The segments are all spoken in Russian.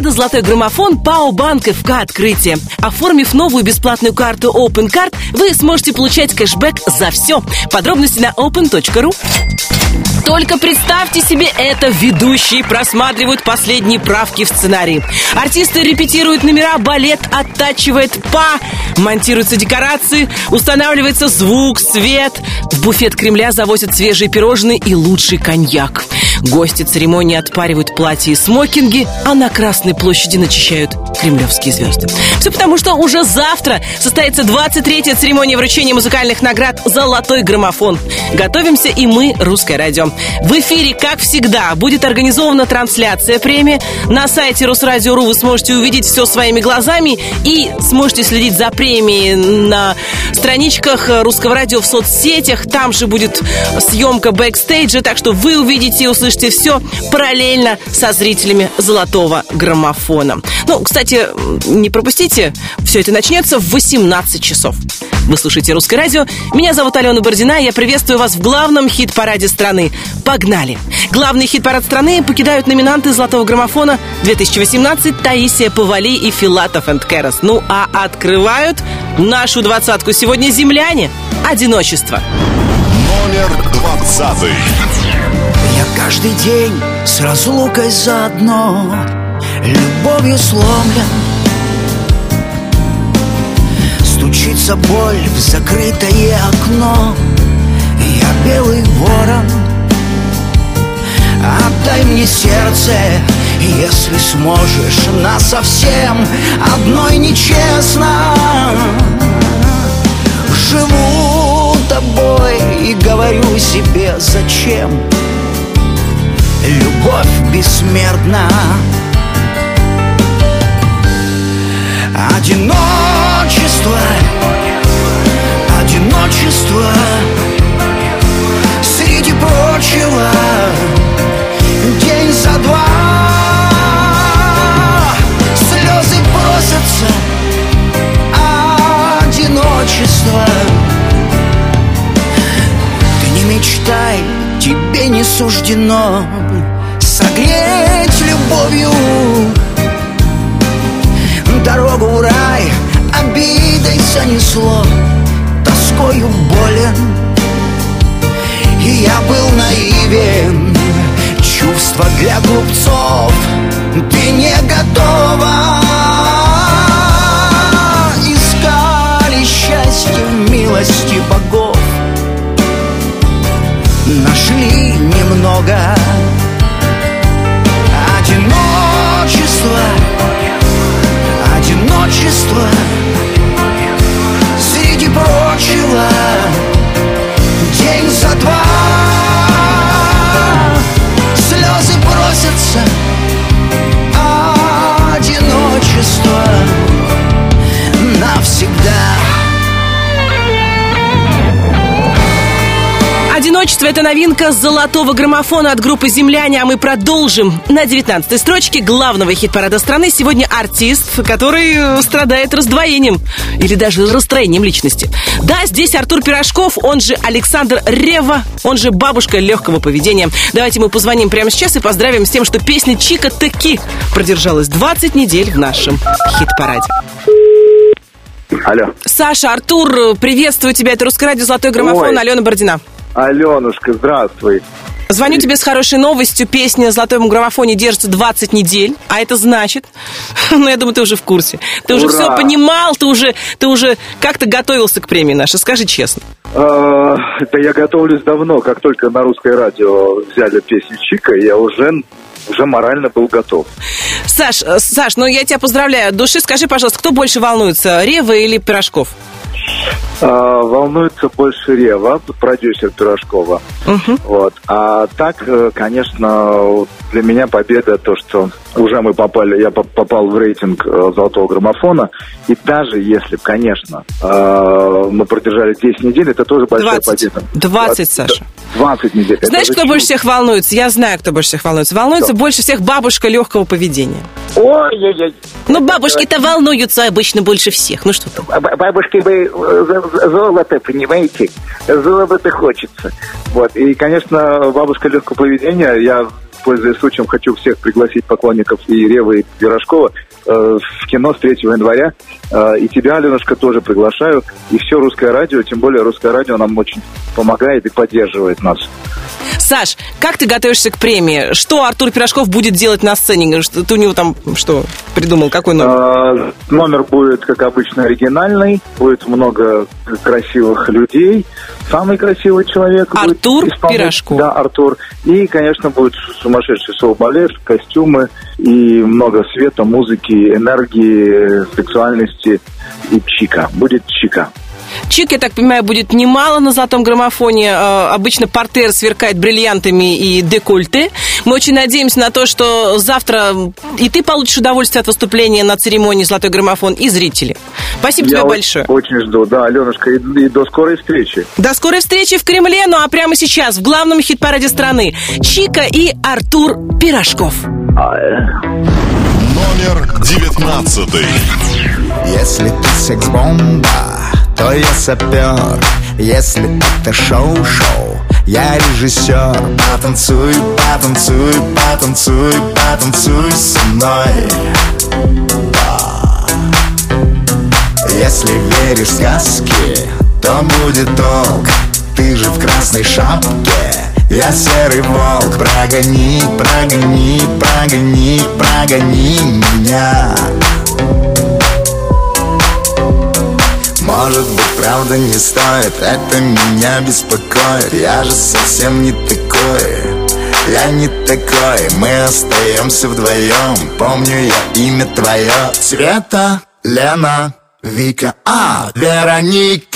награда «Золотой граммофон» ПАО «Банк ФК Открытие». Оформив новую бесплатную карту Open Card, вы сможете получать кэшбэк за все. Подробности на open.ru. Только представьте себе это, ведущие просматривают последние правки в сценарии. Артисты репетируют номера, балет оттачивает па, монтируются декорации, устанавливается звук, свет. В буфет Кремля завозят свежие пирожные и лучший коньяк. Гости церемонии отпаривают платья и смокинги, а на Красной площади начищают кремлевские звезды. Все потому, что уже завтра состоится 23-я церемония вручения музыкальных наград «Золотой граммофон». Готовимся и мы, Русское радио. В эфире, как всегда, будет организована трансляция премии. На сайте Русрадио.ру вы сможете увидеть все своими глазами и сможете следить за премией на страничках Русского радио в соцсетях. Там же будет съемка бэкстейджа, так что вы увидите и услышите все параллельно со зрителями «Золотого граммофона». Ну, кстати, не пропустите, все это начнется в 18 часов. Вы слушаете «Русское радио». Меня зовут Алена Бородина, и я приветствую вас в главном хит-параде страны. Погнали! Главный хит-парад страны покидают номинанты «Золотого граммофона» 2018 Таисия Павали и Филатов энд Керас. Ну, а открывают нашу двадцатку сегодня земляне «Одиночество». Номер двадцатый. Я каждый день с разлукой заодно Любовью сломлен. Стучится боль в закрытое окно. Я белый ворон. Отдай мне сердце, если сможешь На совсем одной нечестно. Живу тобой и говорю себе зачем? Любовь бессмертна Одиночество. Одиночество. Среди прочего День за два. Слезы просятся. Одиночество. Ты не мечтай, тебе не суждено Согреть любовью обидой занесло Тоскою болен. И я был наивен Чувства для глупцов Ты не готова. Искали счастье в милости богов. Нашли немного Одиночество Одиночество «Одиночество» — это новинка золотого граммофона от группы «Земляне», а мы продолжим. На 19-й строчке главного хит-парада страны сегодня артист, который страдает раздвоением или даже расстроением личности. Да, здесь Артур Пирожков, он же Александр Рева, он же бабушка легкого поведения. Давайте мы позвоним прямо сейчас и поздравим с тем, что песня Чика таки продержалась 20 недель в нашем хит-параде. Алло. Саша, Артур, приветствую тебя. Это Русское радио «Золотой граммофон», Ой. Алена Бородина. Аленушка, здравствуй. Звоню тебе с хорошей новостью. Песня на золотом граммофоне держится 20 недель. А это значит... Ну, я думаю, ты уже в курсе. Ты уже Ура! все понимал, ты уже, ты уже как-то готовился к премии нашей. Скажи честно. Да я готовлюсь давно, как только на русское радио взяли песню Чика, я уже, уже морально был готов. Саш, э, Саш, ну я тебя поздравляю от души. Скажи, пожалуйста, кто больше волнуется, Рева или Пирожков? Э, Волнуется больше Рева, продюсер Пирожкова. Вот. А так, э, конечно, для меня победа то, что уже мы попали, я по- попал в рейтинг э, золотого граммофона. И даже если, конечно, э, мы продержали 10 недель, это тоже большая 20. победа. 20, Саша. 20 недель. Знаешь, кто чудо. больше всех волнуется? Я знаю, кто больше всех волнуется. Волнуется Кто? больше всех бабушка легкого поведения. Ой-ой-ой. Ну, бабушки-то волнуются обычно больше всех. Ну, что там? Б- Бабушки бы э, золото, понимаете? Золото хочется. Вот. И, конечно, бабушка легкого поведения. Я, пользуясь случаем, хочу всех пригласить поклонников и Ревы, и Пирожкова в кино с 3 января. Э, и тебя, Аленушка, тоже приглашаю. И все русское радио, тем более русское радио нам очень помогает и поддерживает нас. Саш, как ты готовишься к премии? Что Артур Пирожков будет делать на сцене? Что- Ты у него там что придумал? Какой номер? Э, Номер будет, как обычно, оригинальный. Будет много красивых людей. Самый красивый человек будет Артур исполнять- Пирожков. Да, Артур. И, конечно, будет сумасшедший шоу-балет, костюмы и много света, музыки, энергии, сексуальности и чика. Будет чика. Чик, я так понимаю, будет немало на золотом граммофоне. Э, Обычно портер сверкает бриллиантами и декольте. Мы очень надеемся на то, что завтра и ты получишь удовольствие от выступления на церемонии «Золотой граммофон», и зрители. Спасибо тебе Я большое. о- очень жду. Да, Аленушка, и, и до скорой встречи. До скорой встречи в Кремле, ну а прямо сейчас в главном хит-параде страны Чика и Артур Пирожков. Номер девятнадцатый. Если ты секс-бомба, то я сапер Если это шоу-шоу, я режиссер Потанцуй, потанцуй, потанцуй, потанцуй со мной Да. Если веришь в сказки, то будет толк Ты же в красной шапке. Я серый волк Прогони, прогони, прогони, прогони меня. Может быть, правда не стоит Это меня беспокоит. Я же совсем не такой Я не такой. Мы остаемся вдвоем Помню я имя твое. Света, Лена, Вика. А, Вероника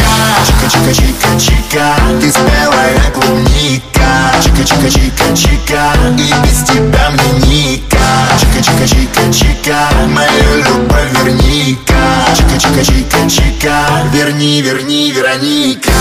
Чика-чика-чика-чика Ты спелая клубника. Чика-чика-чика-чика И без тебя мне ника Чика-чика-чика-чика Мою любовь верника. Чика-чика-чика-чика Верни, верни, Вероника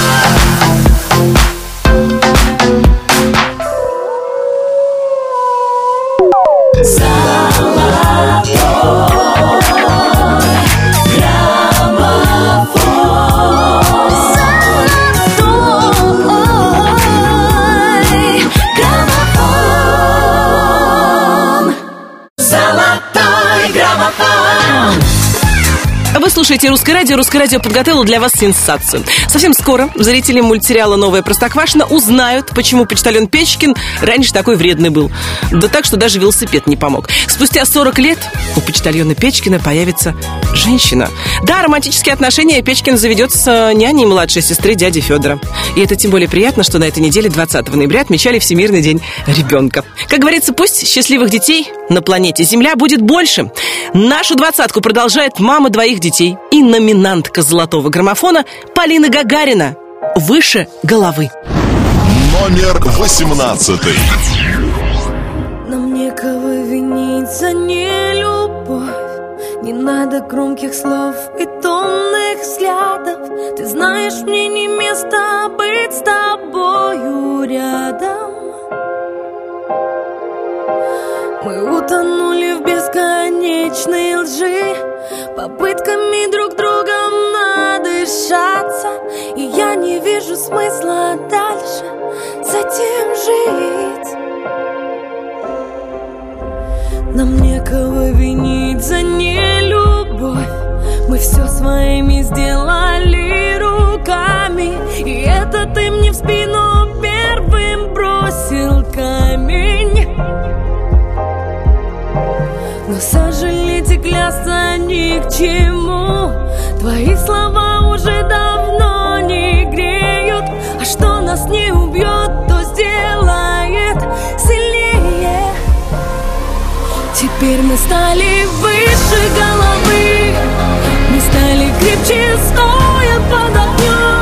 слушаете «Русское радио». «Русское радио» подготовило для вас сенсацию. Совсем скоро зрители мультсериала «Новая Простоквашина» узнают, почему почтальон Печкин раньше такой вредный был. Да так, что даже велосипед не помог. Спустя 40 лет у почтальона Печкина появится женщина. Да, романтические отношения Печкин заведет с э, няней младшей сестры дяди Федора. И это тем более приятно, что на этой неделе 20 ноября отмечали Всемирный день ребенка. Как говорится, пусть счастливых детей на планете Земля будет больше. Нашу двадцатку продолжает мама двоих детей и номинантка золотого граммофона Полина Гагарина. Выше головы. Номер восемнадцатый. Нам некого винить за нелюбовь Не надо громких слов и томных взглядов Ты знаешь, мне не место быть с тобою рядом Мы утонули в бесконечной лжи. Попытками друг другом надышаться. И я не вижу смысла дальше этим жить. Нам некого винить за нелюбовь. Мы все своими сделали руками сожалеть и клясться ни к чему. Твои слова уже давно не греют А что нас не убьет, то сделает сильнее. Теперь мы стали выше головы Мы стали крепче, стоя под огнем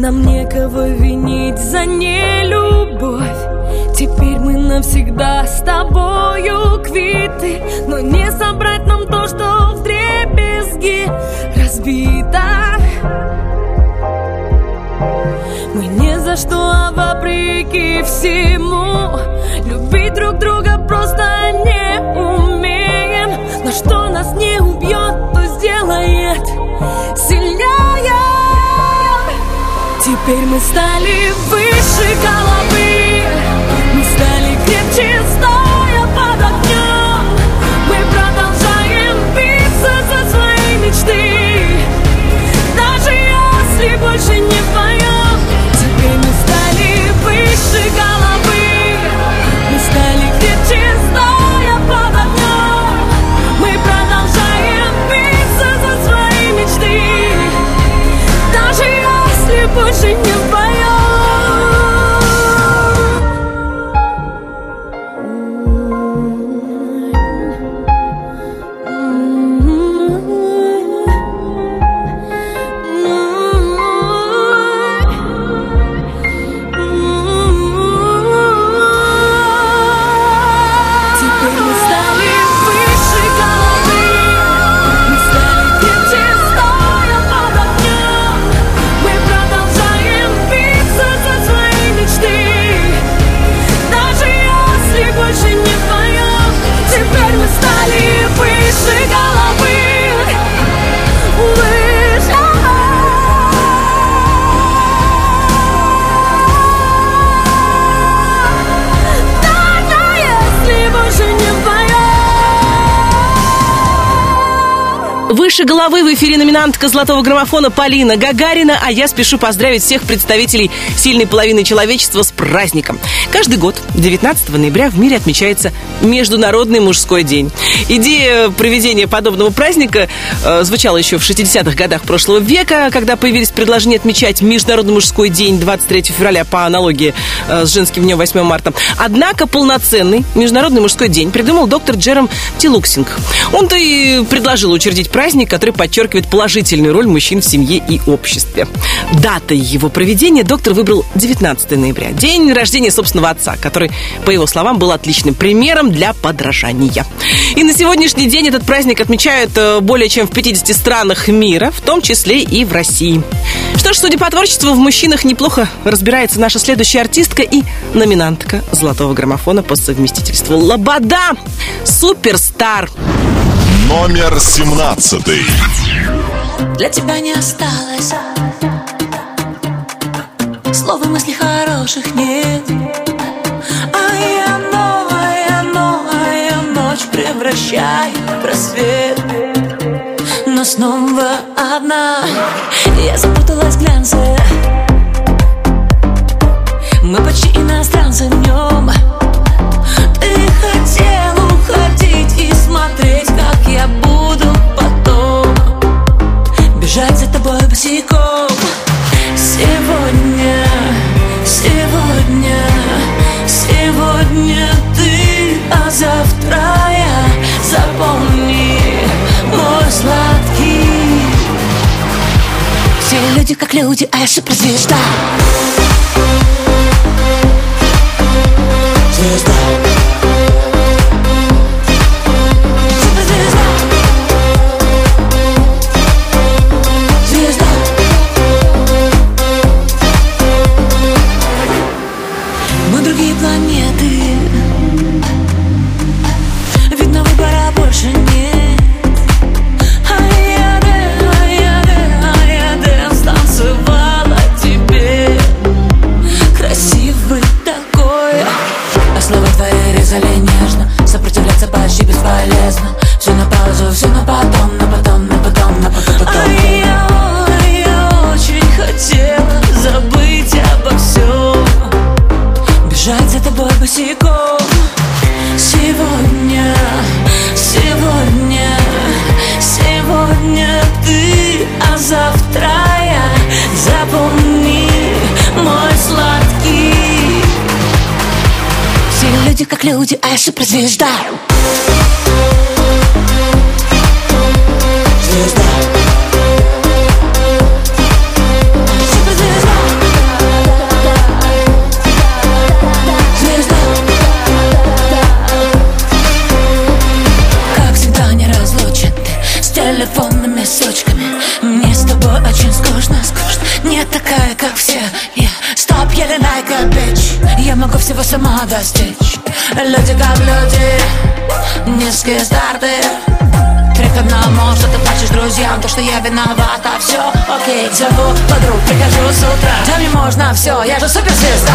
Нам некого винить за нелюбовь. Теперь мы навсегда с тобою квиты. Но не собрать нам то, что в дребезги разбито. Мы не за что, а вопреки всему Любить друг друга просто не умеем. Но что нас не убьет, то сделает Теперь мы стали выше головы. Мы стали крепче, стоя под огнем Мы продолжаем биться за свои мечты. Даже если больше не вдвоем Теперь мы стали выше головы Выше головы в эфире номинантка золотого граммофона Полина Гагарина, а я спешу поздравить всех представителей сильной половины человечества с праздником. Каждый год 19 ноября в мире отмечается Международный мужской день. Идея проведения подобного праздника э, звучала еще в 60-х годах прошлого века, когда появились предложения отмечать Международный мужской день 23 февраля по аналогии э, с женским днем 8 марта. Однако полноценный Международный мужской день придумал доктор Джером Тилуксинг. Он-то и предложил учредить праздник, который подчеркивает положительную роль мужчин в семье и обществе. Датой его проведения доктор выбрал 19 ноября, день рождения собственного отца, который, по его словам, был отличным примером для подражания. И на сегодняшний день этот праздник отмечают э, более чем в 50 странах мира, в том числе и в России. Что ж, судя по творчеству, в мужчинах неплохо разбирается наша следующая артистка и номинантка золотого граммофона по совместительству. Лобода! Суперстар! Номер 17. Для тебя не осталось. Слов и мыслей хороших нет. А я новая, новая ночь Превращаю в рассвет. Но снова одна. Я запуталась в глянце. Мы почти иностранцы в нем. Ты хотел уходить и смотреть, Бежать за тобой босиком. Сегодня, сегодня, сегодня ты, а завтра я. Запомни, мой сладкий. Все люди как люди, а я суперзвезда. Звезда люди как люди, а я суперзвезда. Звезда всего сама достичь. Люди как люди, низкие старты. Три к одному, что ты плачешь друзьям То, что я виновата, все окей Зову подруг, прихожу с утра. Да мне можно все, я же суперзвезда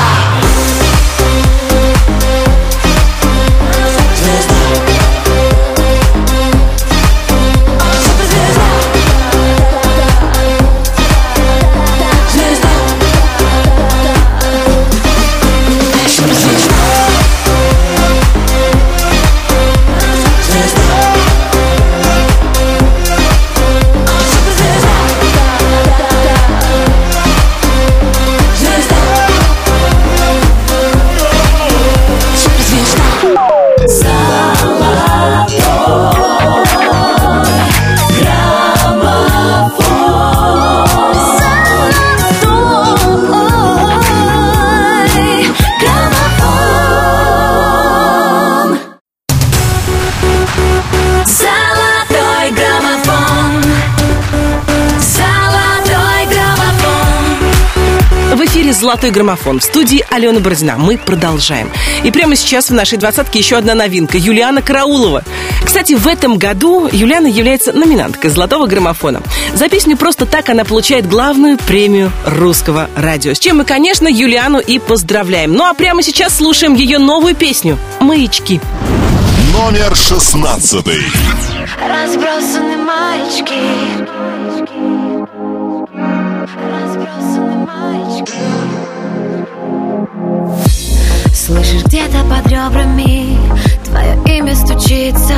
«Золотой граммофон» в студии Алена Бородина. Мы продолжаем. И прямо сейчас в нашей двадцатке еще одна новинка – Юлиана Караулова. Кстати, в этом году Юлиана является номинанткой «Золотого граммофона». За песню «Просто так» она получает главную премию русского радио. С чем мы, конечно, Юлиану и поздравляем. Ну а прямо сейчас слушаем ее новую песню «Маячки». Номер шестнадцатый. Разбросаны ребрами Твое имя стучится.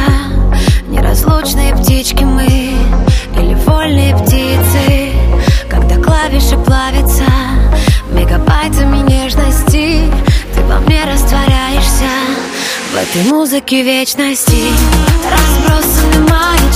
Неразлучные птички мы Или вольные птицы. Когда клавиши плавятся Мегабайтами нежности Ты во мне растворяешься. В этой музыке вечности Разбросаны маячки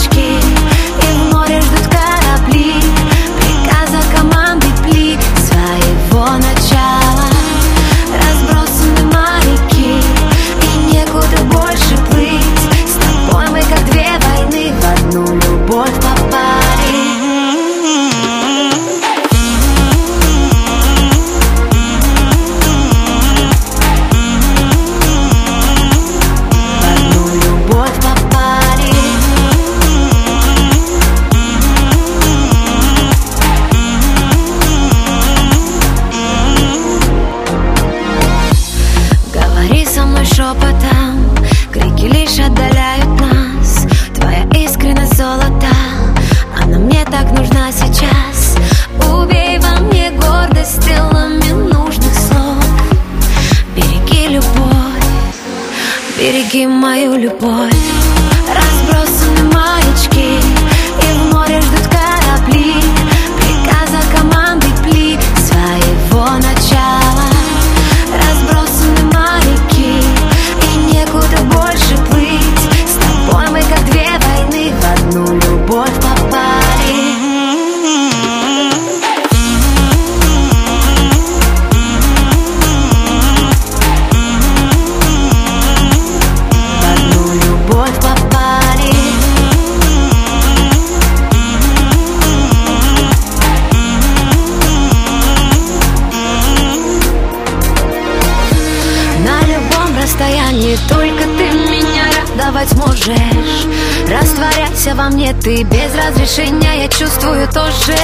ты без разрешения Я чувствую тоже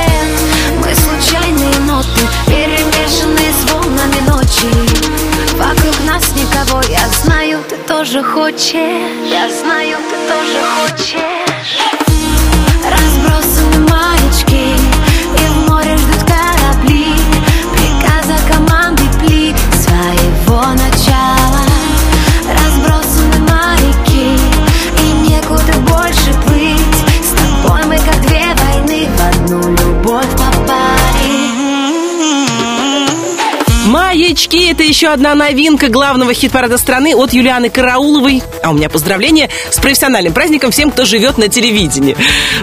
Мы случайные ноты Перемешанные с волнами ночи. Вокруг нас никого Я знаю, ты тоже хочешь Маячки – это еще одна новинка главного хит-парада страны от Юлианы Карауловой. А у меня поздравления с профессиональным праздником всем, кто живет на телевидении.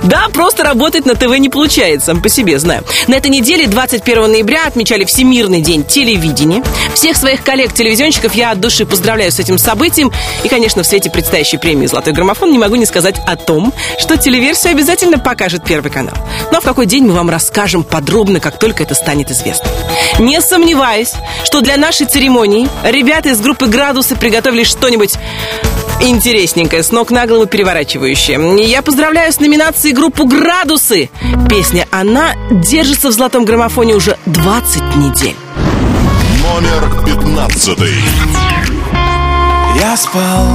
Да, просто работать на ТВ не получается, по себе знаю. На этой неделе, 21 ноября, отмечали Всемирный день телевидения. Всех своих коллег-телевизионщиков я от души поздравляю с этим событием. И, конечно, в свете предстоящей премии «Золотой граммофон» не могу не сказать о том, что телеверсию обязательно покажет Первый канал. Ну а в какой день мы вам расскажем подробно, как только это станет известно. Не сомневаюсь, что для нашей церемонии ребята из группы «Градусы» приготовили что-нибудь интересненькое, с ног на голову переворачивающее. Я поздравляю с номинацией группу «Градусы». Песня «Она» держится в золотом граммофоне уже 20 недель. Номер пятнадцатый. Я спал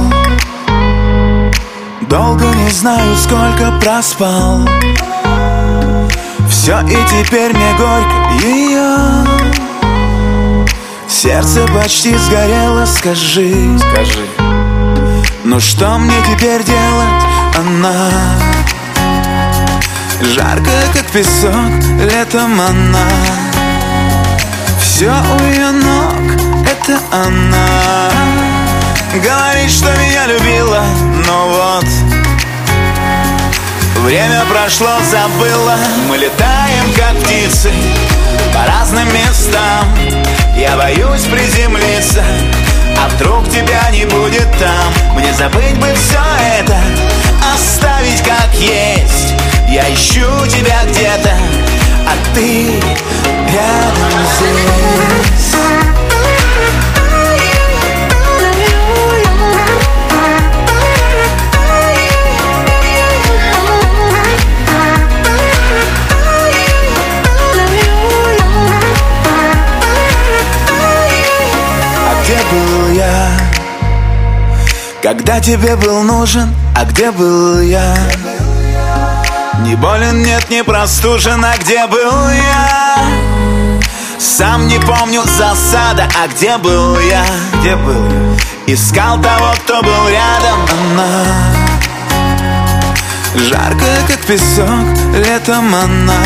Долго не знаю, сколько проспал Все и теперь мне горько ее Сердце почти сгорело, скажи. Скажи. Ну что мне теперь делать, она Жарко, как песок, летом она. Все у ее ног, это она. Говорит, что меня любила, но вот Время прошло, забыла. Мы летаем, как птицы По разным местам. Я боюсь приземлиться А вдруг тебя не будет там. Мне забыть бы все это Оставить как есть. Я ищу тебя где-то А ты рядом здесь Когда тебе был нужен, а где был я? Не болен, нет, не простужен, а где был я? Сам не помню засада, а где был я? Где был я? Искал того, кто был рядом, она Жарко, как песок, летом она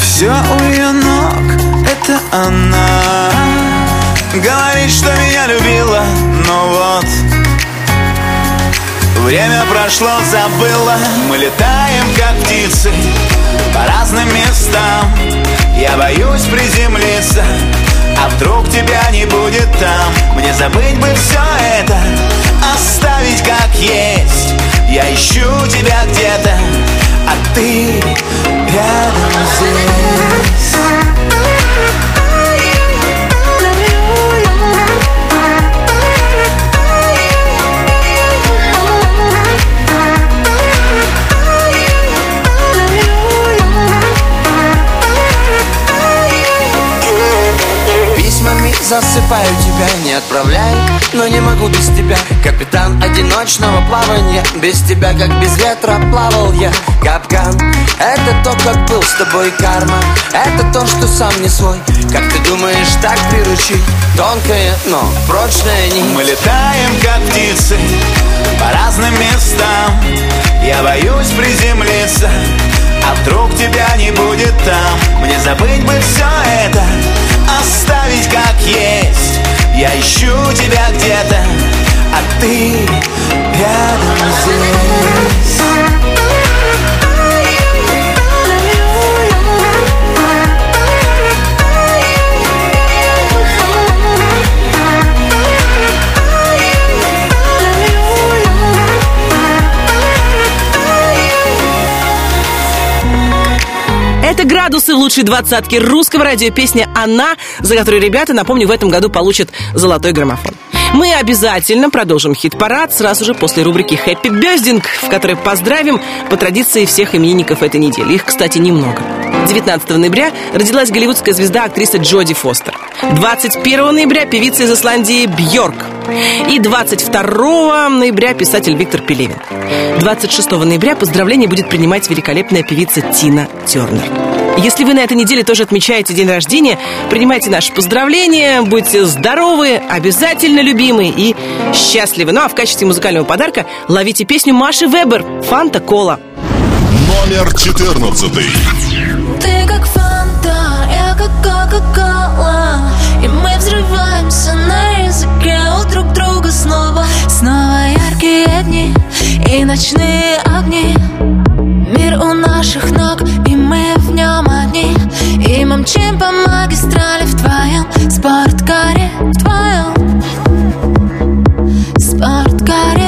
Все у ее ног, это она Говорит, что меня любила, Время прошло, забыла. Мы летаем, как птицы По разным местам. Я боюсь приземлиться А вдруг тебя не будет там. Мне забыть бы все это Оставить как есть. Я ищу тебя где-то А ты рядом здесь засыпаю тебя, не отправляю Но не могу без тебя. Капитан одиночного плавания. Без тебя, как без ветра, плавал я. Капкан Это то, как был с тобой карма. Это то, что сам не свой. Как ты думаешь, так приручить? Тонкая, но прочная нить Мы летаем, как птицы По разным местам. Я боюсь приземлиться А вдруг тебя не будет там. Мне забыть бы все это Оставить как есть. Я ищу тебя где-то А ты рядом здесь Это градусы лучшей двадцатке русского радио песня «Она», за которую ребята, напомню, в этом году получат золотой граммофон. Мы обязательно продолжим хит-парад сразу же после рубрики «Хэппи Бездинг», в которой поздравим по традиции всех именинников этой недели. Их, кстати, немного. 19 ноября родилась голливудская звезда актриса Джоди Фостер. 21 ноября певица из Исландии Бьорк. И 22 ноября писатель Виктор Пелевин. 26 ноября поздравление будет принимать великолепная певица Тина Тернер. Если вы на этой неделе тоже отмечаете день рождения, принимайте наши поздравления, будьте здоровы, обязательно любимы и счастливы. Ну а в качестве музыкального подарка ловите песню Маши Вебер «Фанта Кола». Номер четырнадцатый. Ты как фанта, я как кока-кола И мы взрываемся на языке у друг друга снова Снова яркие дни и ночные огни Мир у наших ног, и мы в нем одни. И мчим по магистрали в твоем спорткаре В твоем спорткаре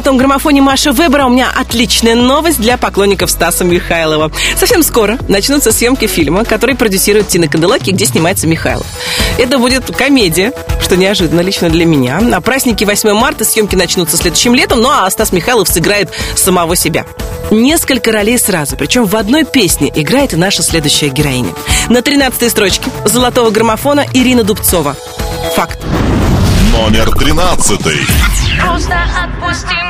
золотом граммофоне Маша Вебера. У меня отличная новость для поклонников Стаса Михайлова. Совсем скоро начнутся съемки фильма, который продюсирует Тина Канделаки, где снимается Михайлов. Это будет комедия, что неожиданно лично для меня. На празднике 8 марта съемки начнутся следующим летом, ну а Стас Михайлов сыграет самого себя. Несколько ролей сразу, причем в одной песне играет и наша следующая героиня. На 13 строчке золотого граммофона Ирина Дубцова. Факт. Номер 13. Просто отпусти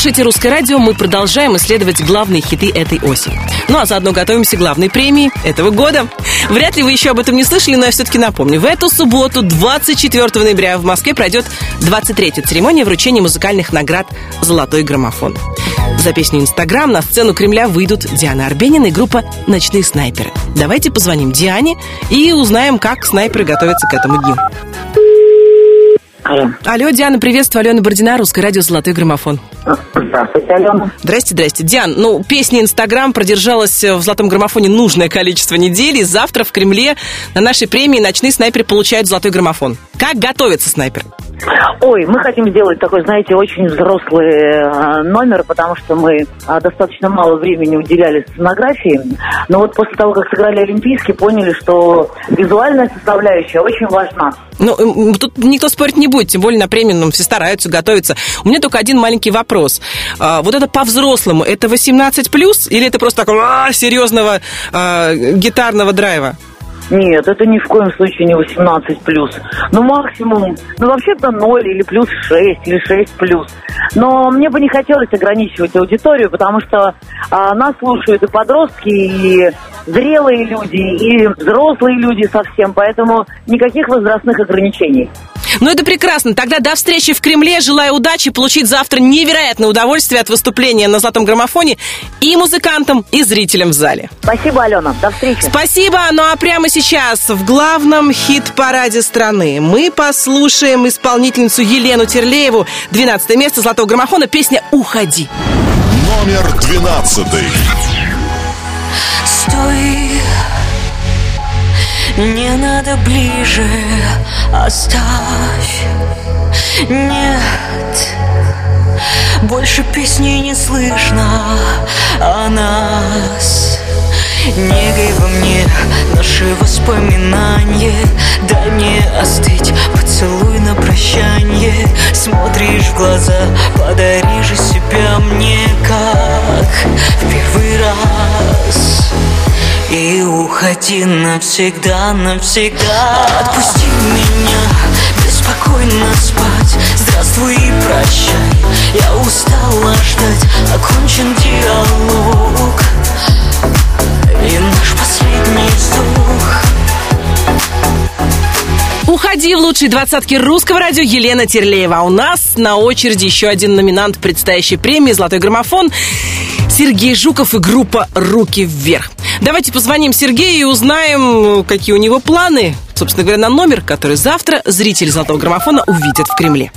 слушаете «Русское радио», мы продолжаем исследовать главные хиты этой осени. Ну а заодно готовимся к главной премии этого года. Вряд ли вы еще об этом не слышали, но я все-таки напомню. В эту субботу, 24 ноября, в Москве пройдет 23-я церемония вручения музыкальных наград «Золотой граммофон». За песню «Инстаграм» на сцену Кремля выйдут Диана Арбенина и группа «Ночные снайперы». Давайте позвоним Диане и узнаем, как снайперы готовятся к этому дню. Алло. Алло, Диана, приветствую. Алена Бородина, Русское радио «Золотой граммофон». Здравствуйте, Алена. Здрасте, здрасте. Диан, ну, песня «Инстаграм» продержалась в «Золотом граммофоне» нужное количество недель, и завтра в Кремле на нашей премии «Ночные снайперы» получают «Золотой граммофон». Как готовится снайпер? Ой, мы хотим сделать такой, знаете, очень взрослый э, номер, потому что мы а, достаточно мало времени уделяли сценографии. Но вот после того, как сыграли Олимпийский, поняли, что визуальная составляющая очень важна. Ну, тут никто спорить не будет, тем более на премиум все стараются, готовятся. У меня только один маленький вопрос. А, вот это по-взрослому, это 18 плюс или это просто такого а, серьезного а, гитарного драйва? Нет, это ни в коем случае не 18 плюс. Ну, максимум, ну, вообще-то 0 или плюс 6, или 6 плюс. Но мне бы не хотелось ограничивать аудиторию, потому что а, нас слушают и подростки, и зрелые люди, и взрослые люди совсем, поэтому никаких возрастных ограничений. Ну, это прекрасно. Тогда до встречи в Кремле. Желаю удачи, получить завтра невероятное удовольствие от выступления на Золотом граммофоне и музыкантам, и зрителям в зале. Спасибо, Алена. До встречи. Спасибо. Ну а прямо сейчас в главном хит-параде страны мы послушаем исполнительницу Елену Терлееву. 12 место Золотого граммофона. Песня «Уходи». Номер 12. Стой, не надо ближе, оставь. Нет, больше песни не слышно о нас. Негой во мне наши воспоминания. Дай мне остыть, поцелуй на прощанье Смотришь в глаза, подари же себя мне как в первый раз. И уходи навсегда, навсегда. Отпусти меня, беспокойно спать. Здравствуй и прощай, я устала ждать. Окончен диалог. И наш последний вздох. Уходи в лучшие двадцатки русского радио Елена Терлеева. А у нас на очереди еще один номинант предстоящей премии «Золотой граммофон» Сергей Жуков и группа «Руки вверх». Давайте позвоним Сергею и узнаем, какие у него планы. Собственно говоря, на номер, который завтра зрители «Золотого граммофона» увидят в Кремле.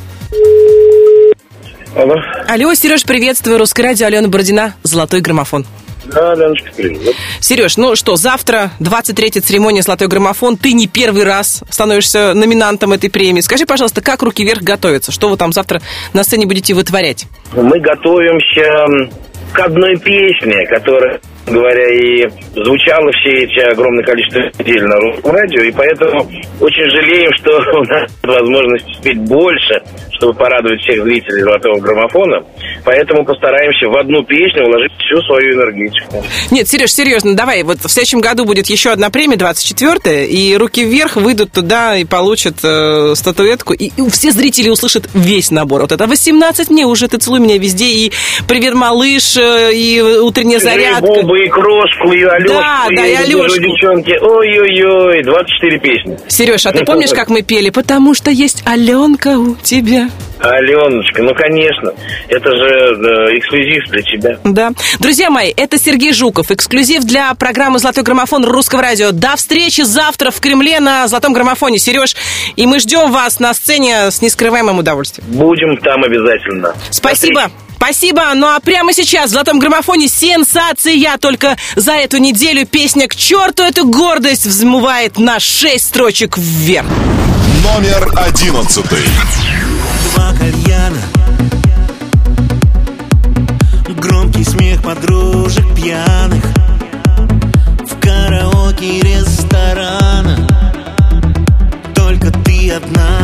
Алло. Алло, Сереж, приветствую. Русское радио, Алена Бородина, «Золотой граммофон». Да, Леночка, привет. Сереж, ну что, завтра 23-я церемония «Золотой граммофон». Ты не первый раз становишься номинантом этой премии. Скажи, пожалуйста, как «Руки вверх» готовятся? Что вы там завтра на сцене будете вытворять? Мы готовимся к одной песне, которая, говоря, и звучала все эти огромное количество недель на русском радио, и поэтому очень жалеем, что у нас нет возможности спеть больше, чтобы порадовать всех зрителей золотого граммофона. Поэтому постараемся в одну песню уложить всю свою энергетику. Нет, Сереж, серьезно, давай. Вот в следующем году будет еще одна премия, 24-я, и «Руки вверх» выйдут туда и получат э, статуэтку, и, и все зрители услышат весь набор. Вот это 18 мне уже, ты целуй меня везде, и «Привет, малыш», э, и «Утренняя зарядка». И Бобу, и Крошку, и Алешку, Да, да, и и Алешку. девчонки. Ой-ой-ой, 24 песни. Сереж, а ты помнишь, как мы пели? Потому что есть Аленка у тебя. Аленочка, ну конечно, это же э, эксклюзив для тебя. Да. Друзья мои, это Сергей Жуков, эксклюзив для программы «Золотой граммофон» русского радио. До встречи завтра в Кремле на «Золотом граммофоне», Сереж. И мы ждем вас на сцене с нескрываемым удовольствием. Будем там обязательно. Спасибо. Спасибо. Ну а прямо сейчас в «Золотом граммофоне» сенсация. Только за эту неделю песня «К черту эту гордость» взмывает на шесть строчек вверх. Номер одиннадцатый. Два кальяна Громкий смех подружек пьяных В караоке ресторана Только ты одна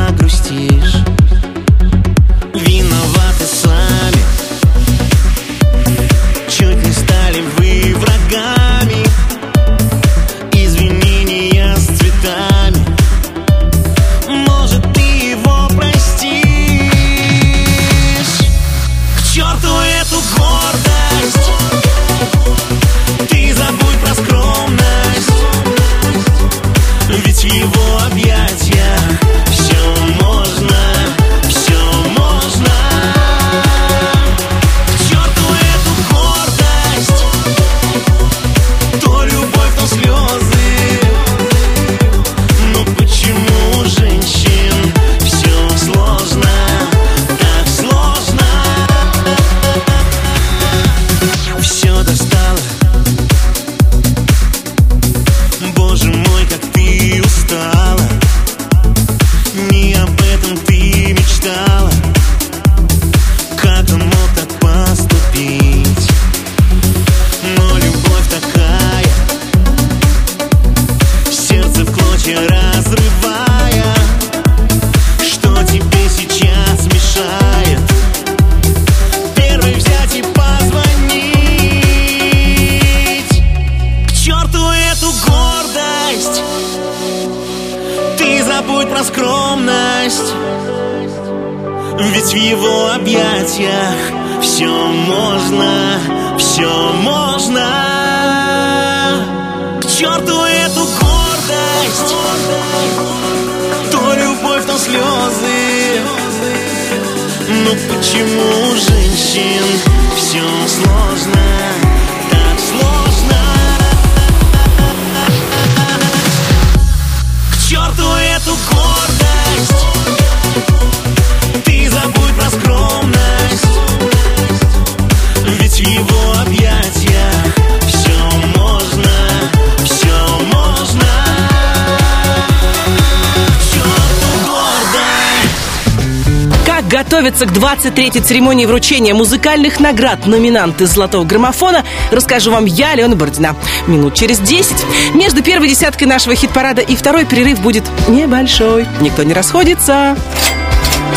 23-й церемонии вручения музыкальных наград номинанты «Золотого граммофона» расскажу вам я, Алена Бородина. Минут через 10. Между первой десяткой нашего хит-парада и второй перерыв будет небольшой. Никто не расходится.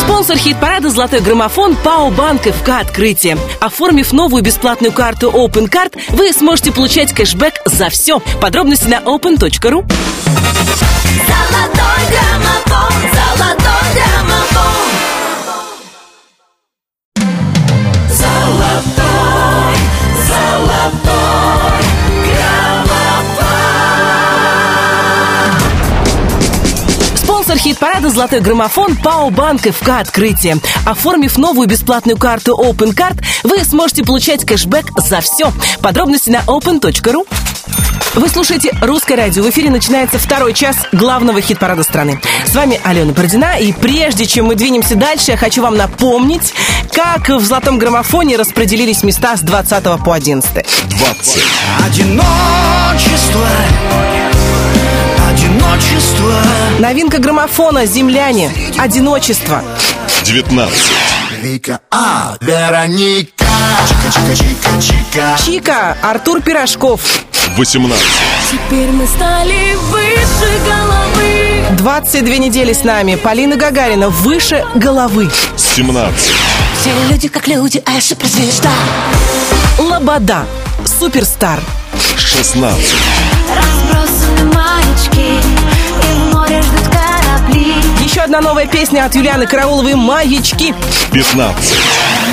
Спонсор хит-парада «Золотой граммофон» ПАО «Банк ФК Открытие». Оформив новую бесплатную карту Open Card, вы сможете получать кэшбэк за все. Подробности на open.ru. Золотой граммофон, золотой граммофон. Хит-парада «Золотой граммофон» ПАО «Банк ФК Открытие». Оформив новую бесплатную карту Open Card, вы сможете получать кэшбэк за все. Подробности на open.ru. Вы слушаете «Русское радио». В эфире начинается второй час главного хит-парада страны. С вами Алена Бородина. И прежде чем мы двинемся дальше, я хочу вам напомнить, как в «Золотом граммофоне» распределились места с 20 по 11. 20. Одиночество Одиночество Новинка граммофона «Земляне». «Одиночество». 19. Вика, а, Вероника Чика-чика-чика-чика Чика. Артур Пирожков. 18. Теперь мы стали выше головы. 22 недели с нами. Полина Гагарина. «Выше головы». 17. Все люди как люди, а я суперзвезда Лобода. Суперстар. 16. Еще одна новая песня от Юлианы Карауловой «Маячки». 15.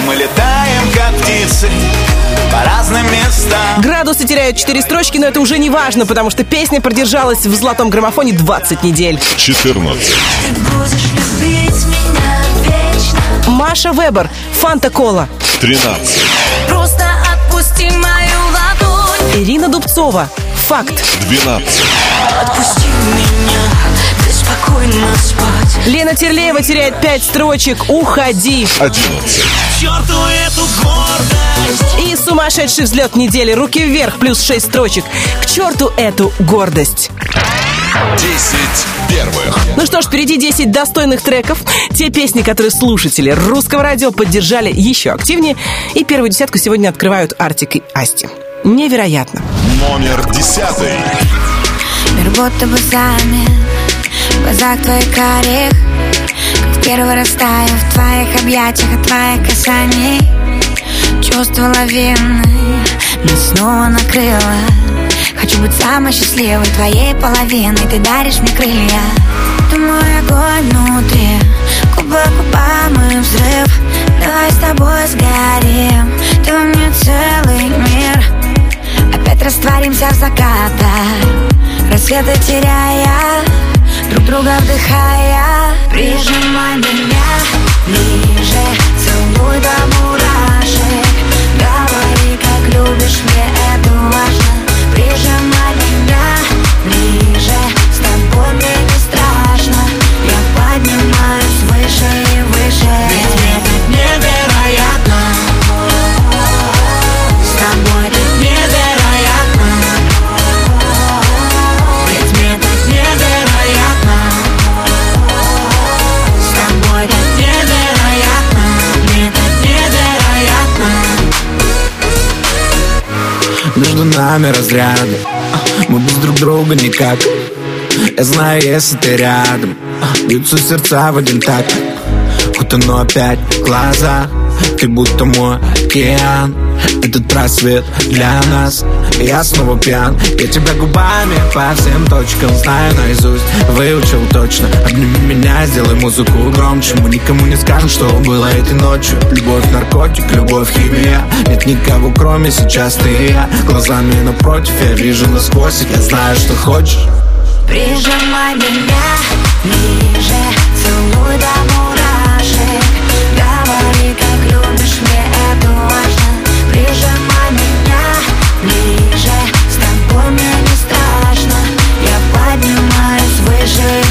Мы летаем, как птицы, по разным местам Градусы теряют 4 строчки, но это уже не важно, потому что песня продержалась в золотом граммофоне 20 недель. 14. Ты будешь любить меня вечно Маша Вебер, Фанта Кола. 13. Просто отпусти мою ладонь Ирина Дубцова, Факт. 12. Отпусти меня, беспокойно спать Лена Терлеева теряет пять строчек «Уходи». 11. Черту эту гордость И сумасшедший взлет недели «Руки вверх» плюс шесть строчек. К черту эту гордость. 10 первых. Ну что ж, впереди 10 достойных треков. Те песни, которые слушатели русского радио поддержали еще активнее. И первую десятку сегодня открывают Артик и Асти. Невероятно. Номер 10. Мир будто бы замер глазах твоих карих Как в первый раз таю в твоих объятиях От твоих касаний. Чувство лавины Меня снова накрыло. Хочу быть самой счастливой твоей половиной. Ты даришь мне крылья. Ты мой огонь внутри. Губа к губам и взрыв. Давай с тобой сгорим. Ты во мне целый мир. Опять растворимся в закатах Рассветы теряя Друг друга вдыхая Прижимай меня ближе. Целуй до мурашек. Говори, как любишь, мне это важно. Прижимай меня ближе. С тобой мне не страшно. Я поднимаюсь выше нами разряды. Мы без друг друга никак. Я знаю, если ты рядом. Бьются сердца в один такт Хоть оно опять глаза. Ты будто мой океан. Этот просвет для нас Я снова пьян Я тебя губами по всем точкам Знаю наизусть, выучил точно Обними меня, сделай музыку громче. Мы никому не скажем, что было этой ночью. Любовь, наркотик, любовь, химия. Нет никого, кроме сейчас ты и я. Глазами напротив, я вижу насквозь Я знаю, что хочешь. Прижимай меня ближе Целуй до мурашек поднимаюсь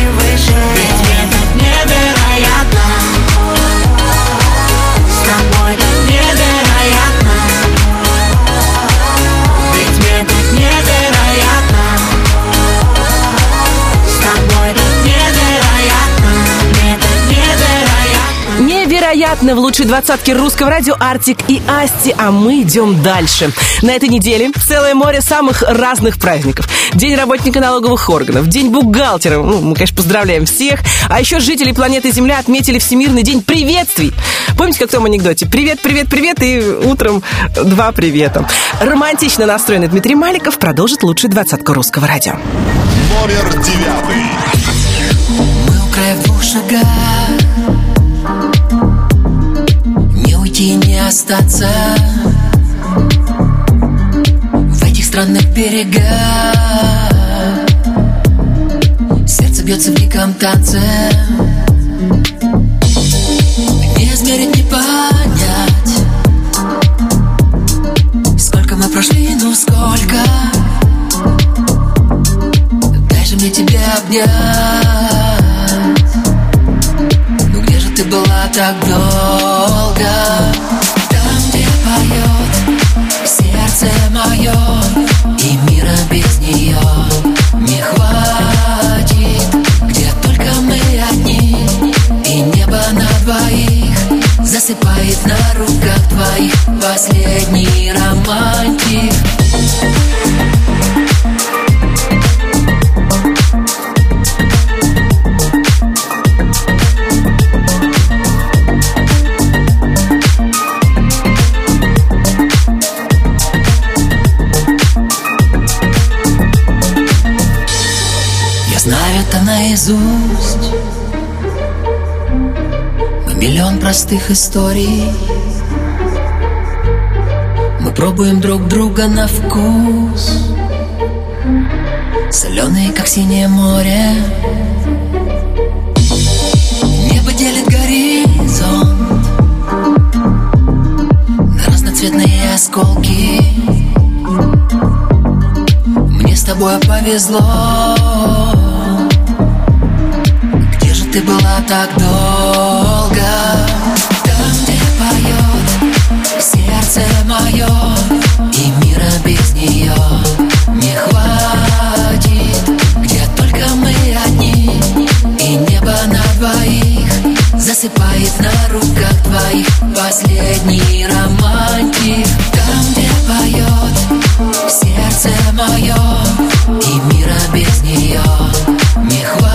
Невероятно в лучшей двадцатке русского радио Артик и Асти, а мы идем дальше. На этой неделе целое море самых разных праздников. День работника налоговых органов, День бухгалтера, ну, мы, конечно, поздравляем всех. А еще жители планеты Земля отметили Всемирный день приветствий. Помните, как в том анекдоте? Привет, привет, привет, и утром два привета. Романтично настроенный Дмитрий Маликов продолжит лучшую двадцатку русского радио. Номер 9. Мы в двух шагах Уйти, не остаться. В этих странных берегах Сердце бьется в диком танце. Не измерить, не понять Сколько мы прошли, ну сколько. Дай же мне тебя обнять ты была так долго? Там, где поет сердце мое И мира без нее не хватит Где только мы одни И небо на двоих Засыпает на руках твоих Последний романтик наизусть. Мы миллион простых историй. Мы пробуем друг друга на вкус. Соленые, как синее море. Небо делит горизонт На разноцветные осколки. Мне с тобой повезло. Ты была так долго? Там, где поет сердце мое И мира без нее не хватит. Где только мы одни И небо на двоих Засыпает на руках твоих Последний романтик. Там, где поет сердце мое И мира без нее не хватит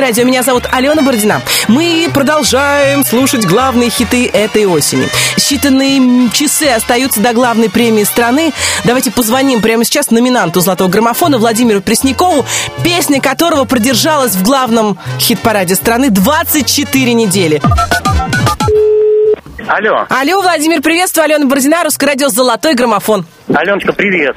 «Русское радио». Меня зовут Алена Бородина. Мы продолжаем слушать главные хиты этой осени. Считанные часы остаются до главной премии страны. Давайте позвоним прямо сейчас номинанту «Золотого граммофона» Владимиру Преснякову, песня которого продержалась в главном хит-параде страны 24 недели. Алло. Алло, Владимир, приветствую. Алена Бородина, «Русское радио», «Золотой граммофон». Аленочка, привет.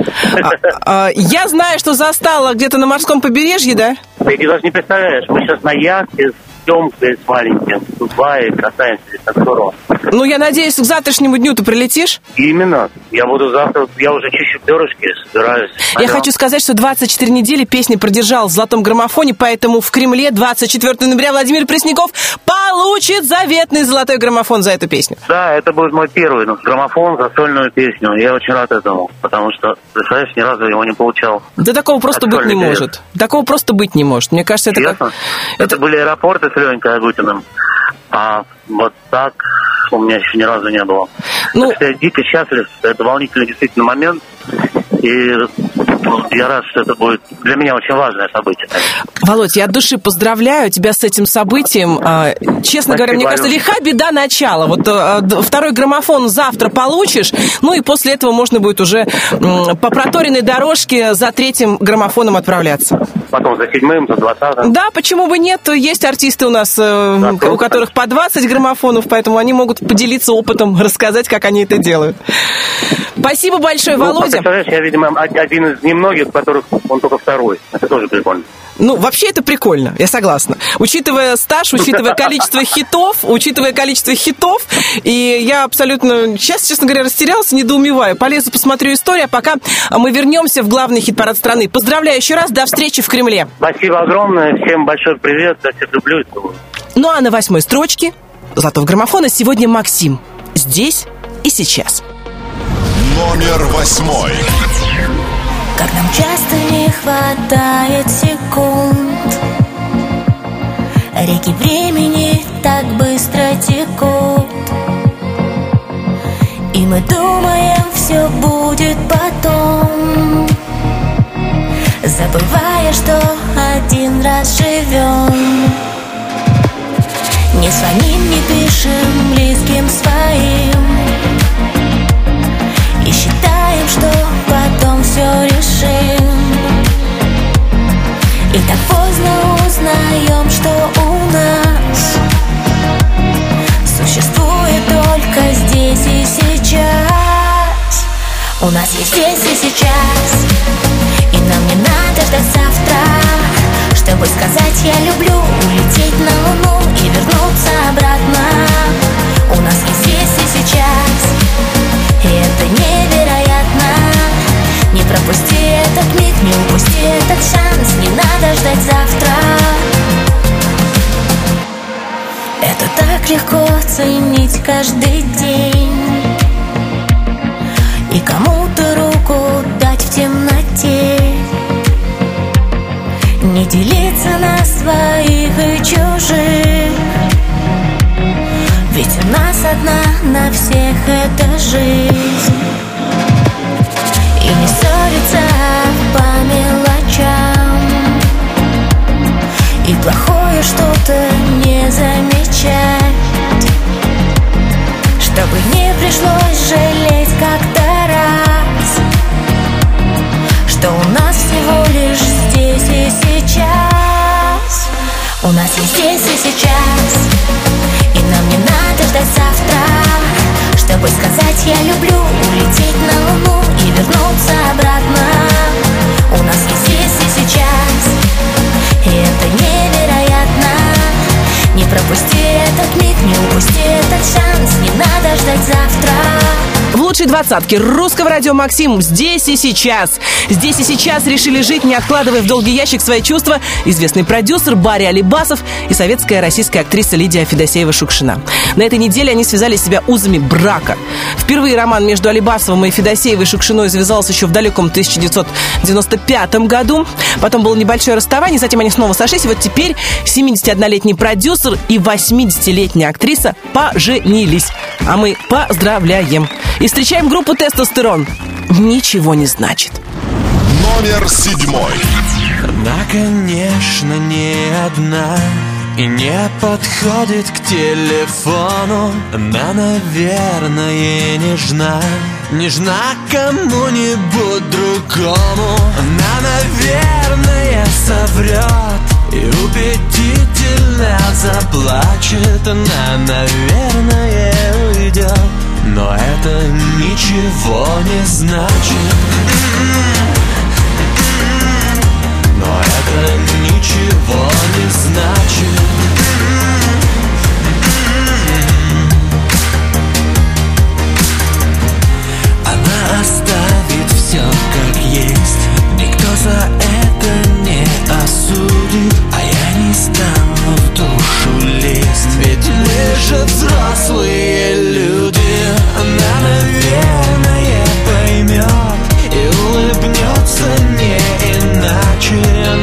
А, Я знаю, что застала где-то на морском побережье, да? Ты даже не представляешь, мы сейчас на яхте с Тёмкой, с маленьким, в Дубае катаемся, здесь так здорово. Ну, я надеюсь, к завтрашнему дню ты прилетишь? Именно. Я буду завтра, я уже чищу перышки, собираюсь. Я хочу сказать, что 24 недели песня продержал в золотом граммофоне, поэтому в Кремле 24 ноября Владимир Пресняков получит заветный золотой граммофон за эту песню. Да, это будет мой первый ну, граммофон за сольную песню. Я очень рад этому, потому что, представляешь, ни разу его не получал. Да такого просто От быть не сольной может. Такого просто быть не может. Мне кажется, это как... Ясно? Это были аэропорты с Ленькой Агутиным. А вот так у меня еще ни разу не было. Ну, Так что дико счастлив. Это волнительный действительно момент. И ну, я рад, что это будет для меня очень важное событие. Володь, я от души поздравляю тебя с этим событием. А, Честно говоря, мне кажется, лиха беда начала. Вот а, д- второй граммофон завтра получишь, ну и после этого можно будет уже по проторенной дорожке за третьим граммофоном отправляться. Потом за седьмым, за двадцатым. Да, почему бы нет? Есть артисты у нас, э, у которых по 20 граммофонов, поэтому они могут поделиться опытом, рассказать, как они это делают. Спасибо большое, Ну, Володя. Представляешь, я, видимо, од- один из немногих, которых он только второй. Это тоже прикольно. Ну, вообще это прикольно, я согласна. Учитывая стаж, учитывая количество хитов, учитывая количество хитов, и я абсолютно, сейчас, честно говоря, растерялся, недоумеваю. Полезу, посмотрю историю, а пока мы вернемся в главный хит-парад страны. Поздравляю еще раз, до встречи в Кремле. Спасибо огромное. Всем большой привет. Я всех люблю и целую. Ну а на восьмой строчке золотого граммофона сегодня Максим. Здесь и сейчас. Номер восьмой. Как нам часто не хватает секунд. Реки времени так быстро текут. И мы думаем, все будет потом. Забывая, что один раз живем Не звоним, не пишем близким своим И считаем, что потом все решим. И так поздно узнаем, что у нас Существует только здесь и сейчас. У нас есть здесь и сейчас. И нам не надо ждать завтра. Чтобы сказать я люблю Улететь на луну и вернуться обратно У нас есть здесь и сейчас И это невероятно. Не пропусти этот миг, не упусти этот шанс. Не надо ждать завтра. Это так легко ценить каждый день. И кому-то руку дать в темноте. Не делиться на своих и чужих ведь у нас одна на всех эта жизнь. И не ссориться по мелочам. И плохое что-то не замечать. Чтобы не пришлось жалеть как-то раз. Что у нас всего лишь здесь и сейчас. У нас есть здесь и сейчас. Чтобы сказать я люблю Улететь на луну и вернуться обратно. У нас есть здесь и сейчас И это невероятно. Не пропусти этот миг, не упусти этот шанс Не надо ждать завтра. В лучшей двадцатке русского радио Максим здесь и сейчас. Здесь и сейчас решили жить, не откладывая в долгий ящик свои чувства, известный продюсер Барри Алибасов и советская российская актриса Лидия Федосеева-Шукшина. На этой неделе они связали себя узами брака. Впервые роман между Алибасовым и Федосеевой Шукшиной завязался еще в далеком 1995 году. Потом было небольшое расставание, затем они снова сошлись. И вот теперь 71-летний продюсер и 80-летняя актриса поженились. А мы поздравляем. И встречаем группу «Тестостерон». Ничего не значит. Номер седьмой. Она, конечно, не одна И не подходит к телефону Она, наверное, нежна Нежна кому-нибудь другому Она, наверное, соврет И убедительно заплачет Она, наверное, уйдет Но это ничего не значит. Но это ничего не значит. Она оставит все как есть Никто за это не осудит? А я не стану в душу лезть. Ведь мы же взрослые люди. Она, наверное, поймет И улыбнется не иначе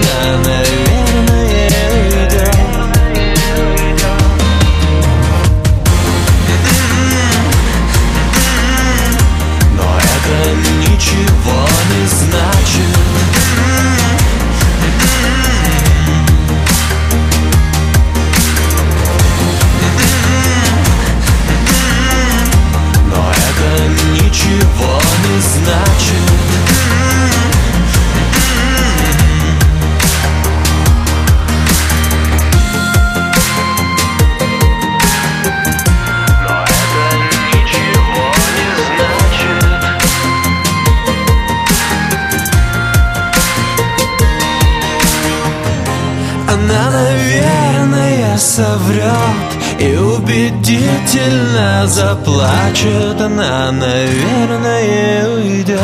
убедительно заплачет Она, наверное, уйдет.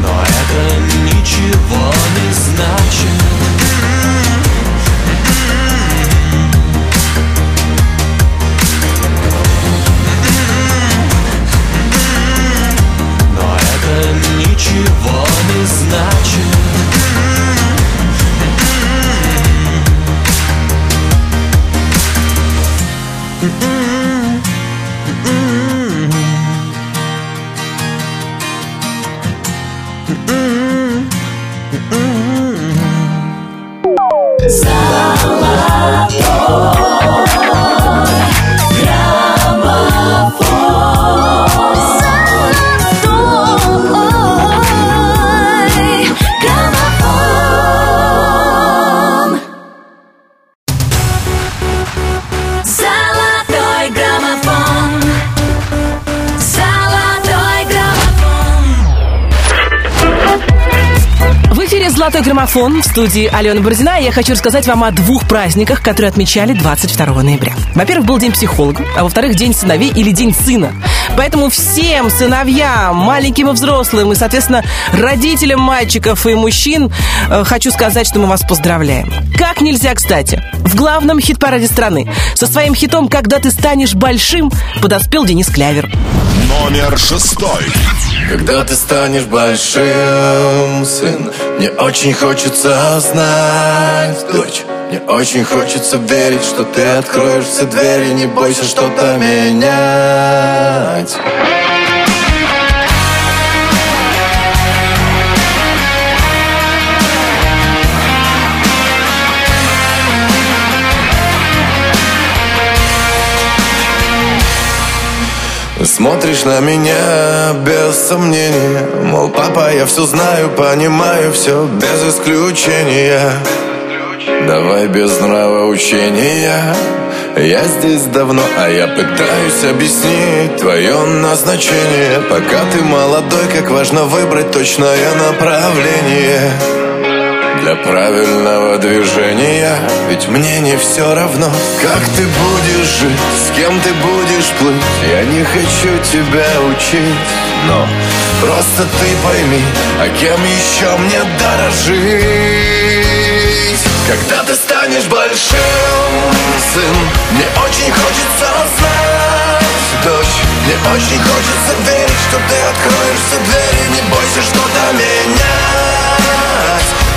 Но это ничего не значит «Золотой граммофон» в студии Алена Бородина. Я хочу рассказать вам о двух праздниках, которые отмечали 22 ноября. Во-первых, был День психолога, а во-вторых, День сыновей или День сына. Поэтому всем сыновьям, маленьким и взрослым, и, соответственно, родителям мальчиков и мужчин э, хочу сказать, что мы вас поздравляем. Как нельзя кстати. В главном хит-параде страны со своим хитом «Когда ты станешь большим» подоспел Денис Клявер. Номер шестой. Когда ты станешь большим, сын Мне очень хочется знать, дочь Мне очень хочется верить, что ты откроешь все двери Не бойся что-то менять Смотришь на меня без сомнения Мол, папа, я все знаю, понимаю все без исключения. Давай без нравоучения Я здесь давно, а я пытаюсь объяснить Твое назначение. Пока ты молодой, как важно выбрать точное направление для правильного движения Ведь мне не все равно, как ты будешь жить С кем ты будешь плыть? Я не хочу тебя учить Но просто ты пойми А кем еще мне дорожить? Когда ты станешь большим, сын Мне очень хочется знать, дочь Мне очень хочется верить, что ты откроешь все двери Не бойся что-то менять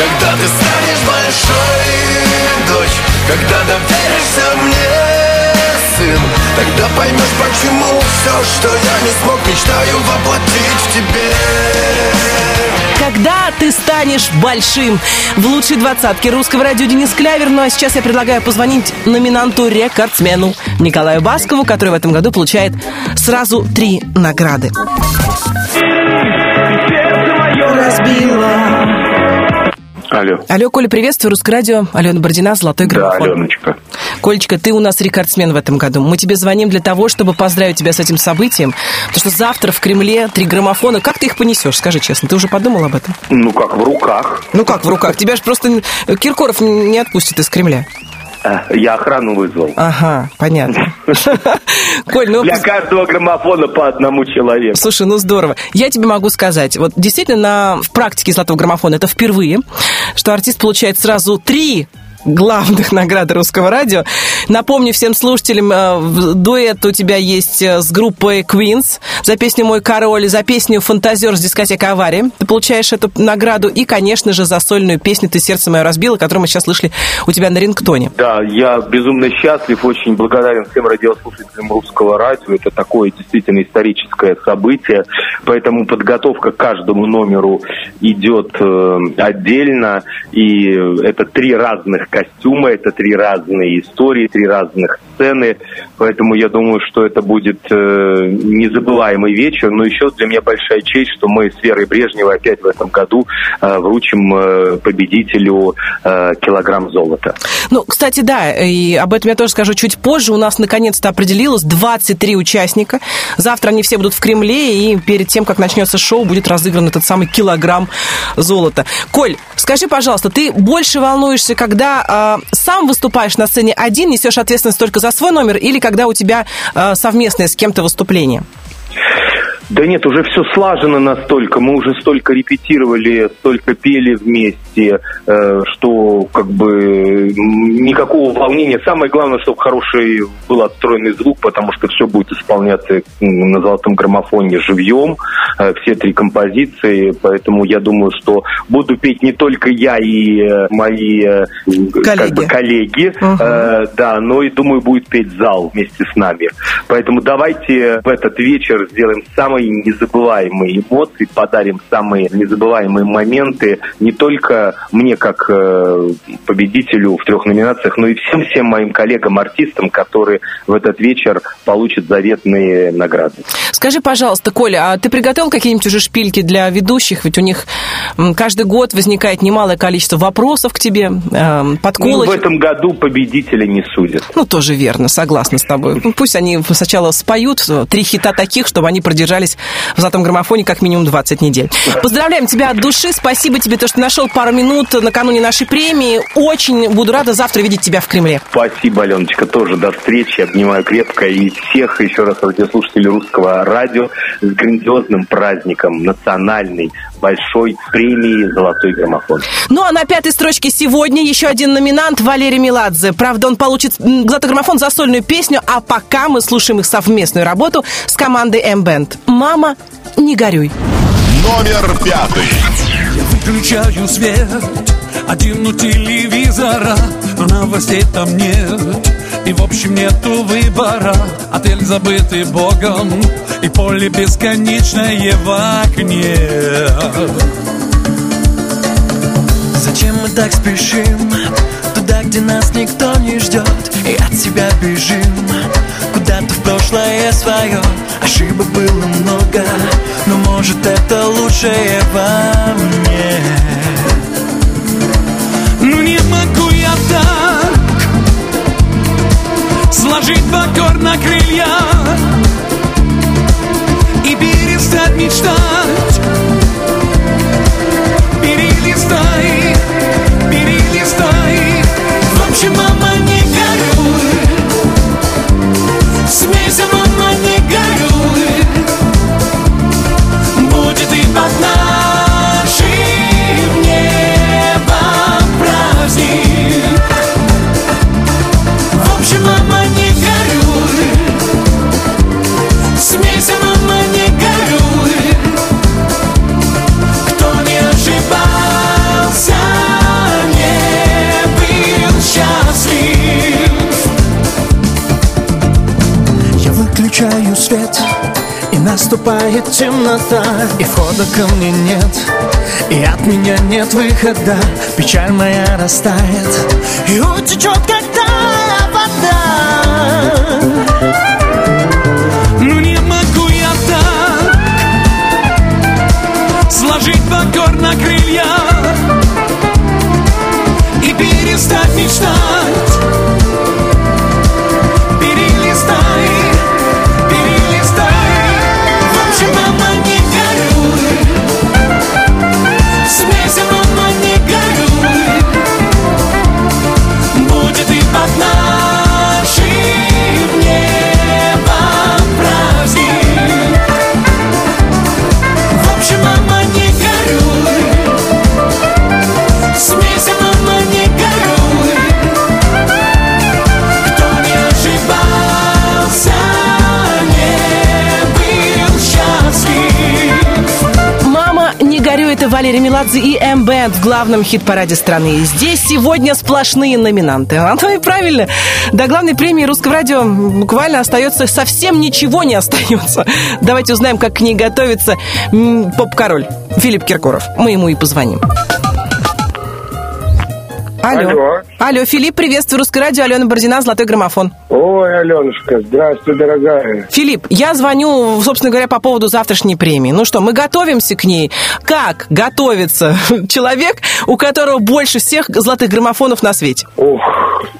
Когда ты станешь большой, дочь когда доверишься мне, сын Тогда поймешь, почему все, что я не смог Мечтаю воплотить в тебе когда ты станешь большим. В лучшей двадцатке русского радио Денис Клявер. Ну а сейчас я предлагаю позвонить номинанту рекордсмену Николаю Баскову, который в этом году получает сразу три награды. разбила. Алло. Алло, Коля, приветствую. Русское радио. Алена Бородина, Золотой граммофон. Да, Аленочка. Колечка, ты у нас рекордсмен в этом году. Мы тебе звоним для того, чтобы поздравить тебя с этим событием. Потому что завтра в Кремле три граммофона. Как ты их понесешь, скажи честно? Ты уже подумал об этом? Ну, как в руках. Ну, как в руках? Тебя же просто Киркоров не отпустит из Кремля. Э, Я охрану вызвал. Ага, понятно. Коль, ну... Для каждого граммофона по одному человеку. Слушай, ну здорово. Я тебе могу сказать, вот действительно на, в практике золотого граммофона это впервые, что артист получает сразу три главных наград русского радио. Напомню всем слушателям, э, дуэт у тебя есть э, с группой Queens за песню «Мой король», за песню «Фантазер» с дискотекой «Авария». Ты получаешь эту награду. И, конечно же, за сольную песню «Ты сердце мое разбила», которую мы сейчас слышали у тебя на рингтоне. Да, я безумно счастлив, очень благодарен всем радиослушателям русского радио. Это такое действительно историческое событие, поэтому подготовка к каждому номеру идет э, отдельно, и это три разных костюма, это три разные истории, три разных сцены, поэтому я думаю, что это будет э, незабываемый вечер, но еще для меня большая честь, что мы с Верой Брежневой опять в этом году э, вручим э, победителю э, килограмм золота. Ну, кстати, да, и об этом я тоже скажу чуть позже. У нас наконец-то определилось 23 участника. Завтра они все будут в Кремле, и перед тем, как начнется шоу, будет разыгран этот самый килограмм золота. Коль, скажи, пожалуйста, ты больше волнуешься, когда э, сам выступаешь на сцене один, несешь ответственность только за свой номер, или когда у тебя э, совместное с кем-то выступление? Да нет, уже все слажено настолько, мы уже столько репетировали, столько пели вместе, э, что как бы никакого волнения. Самое главное, чтобы хороший был отстроенный звук, потому что все будет исполняться на золотом граммофоне живьем, э, все три композиции, поэтому я думаю, что буду петь не только я и э, мои э, как бы коллеги, э, да, но и думаю, будет петь зал вместе с нами. Поэтому давайте в этот вечер сделаем самые незабываемые эмоции, подарим самые незабываемые моменты не только мне как э, победителю в трех номинациях, но и всем-всем моим коллегам-артистам, которые в этот вечер получат заветные награды. Скажи, пожалуйста, Коля, а ты приготовил какие-нибудь уже шпильки для ведущих? Ведь у них каждый год возникает немалое количество вопросов к тебе, э, Ну, подколочек. в этом году победителя не судят. Ну, тоже верно, согласна с тобой. Ну, Пусть они сначала споют э, три хита таких, чтобы они продержались в золотом граммофоне как минимум 20 недель. Поздравляем тебя от души, спасибо тебе, то, что нашел пару минут накануне нашей премии. Очень буду рада завтра видеть тебя в Кремле. Спасибо, Аленочка, тоже до встречи. Обнимаю крепко и всех еще раз радиослушателей русского радио с грандиозным праздником национальной большой премии «Золотой граммофон». Ну, а на пятой строчке сегодня еще один номинант Валерий Меладзе. Правда, он получит золотой граммофон за сольную песню, а пока мы слушаем их совместную работу с командой M-Band. «Мама, не горюй». Номер пятый. Я выключаю свет Один у телевизора Но новостей там нет И в общем нету выбора. Отель забытый богом И поле бесконечное в окне. Зачем мы так спешим? Туда, где нас никто не ждет И от себя бежим. Куда-то в прошлое свое. Ошибок было много Но может это лучшее во мне Сложить покорно крылья И перестать мечтать. Перелистай, перелистай. В общем, мама, не наступает темнота И входа ко мне нет И от меня нет выхода. Печаль моя растает И утечет, как тая вода. Ну не могу я так Сложить покорно крылья И перестать мечтать это Валерия Меладзе и М-Бэнд в главном хит-параде страны. И здесь сегодня сплошные номинанты. А то и правильно. До главной премии русского радио буквально остается совсем ничего не остается. Давайте узнаем, как к ней готовится поп-король Филипп Киркоров. Мы ему и позвоним. Алло. Алло. Алло, Филипп, приветствую. Русское радио, Алена Бородина, Золотой граммофон. Ой, Аленушка, здравствуй, дорогая. Филипп, я звоню, собственно говоря, по поводу завтрашней премии. Ну что, мы готовимся к ней. Как готовится человек, у которого больше всех золотых граммофонов на свете? Ух,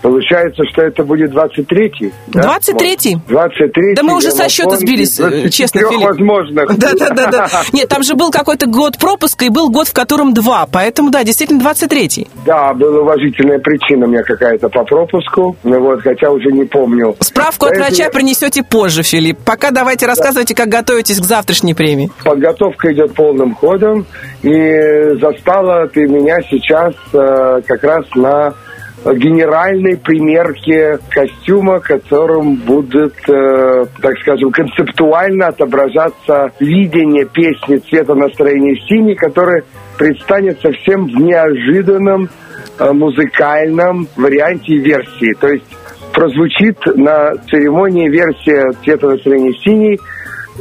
получается, что это будет 23-й. да? 23-й? 23-й. Да мы уже со счета сбились, честно, 23 Филипп. возможных. Да, да, да, да. Нет, там же был какой-то год пропуска, и был год, в котором два. Поэтому, да, действительно, 23-й. Да, была уважительная причина у меня какая-то по пропуску, ну вот, хотя уже не помню. Справку от врача принесете позже, Филипп. Пока давайте рассказывайте, как готовитесь к завтрашней премии. Подготовка идет полным ходом, и застала ты меня сейчас э, как раз на генеральной примерке костюма, которым будет, э, так скажем, концептуально отображаться видение песни «Цвета настроения синий», который предстанет совсем в неожиданном музыкальном варианте версии. То есть прозвучит на церемонии версия «Цвета настроения синий»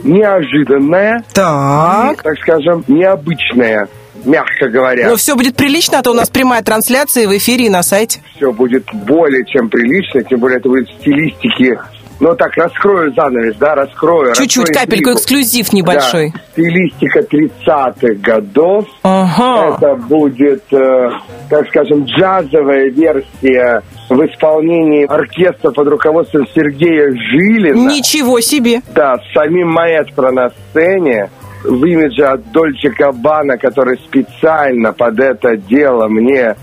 неожиданная, так, и, так скажем, необычная, мягко говоря. Но все будет прилично, а то у нас прямая трансляция в эфире и на сайте. все будет более чем прилично, тем более это будет в стилистике. Ну так, раскрою занавес, да, раскрою. Чуть-чуть, капельку, интригу. эксклюзив небольшой. Да, стилистика 30-х годов. Ага. Это будет, э, так скажем, джазовая версия в исполнении оркестра под руководством Сергея Жилина. Ничего себе. Да, с самим маэстро на сцене в имидже от Dolce Gabbana, который специально под это дело мне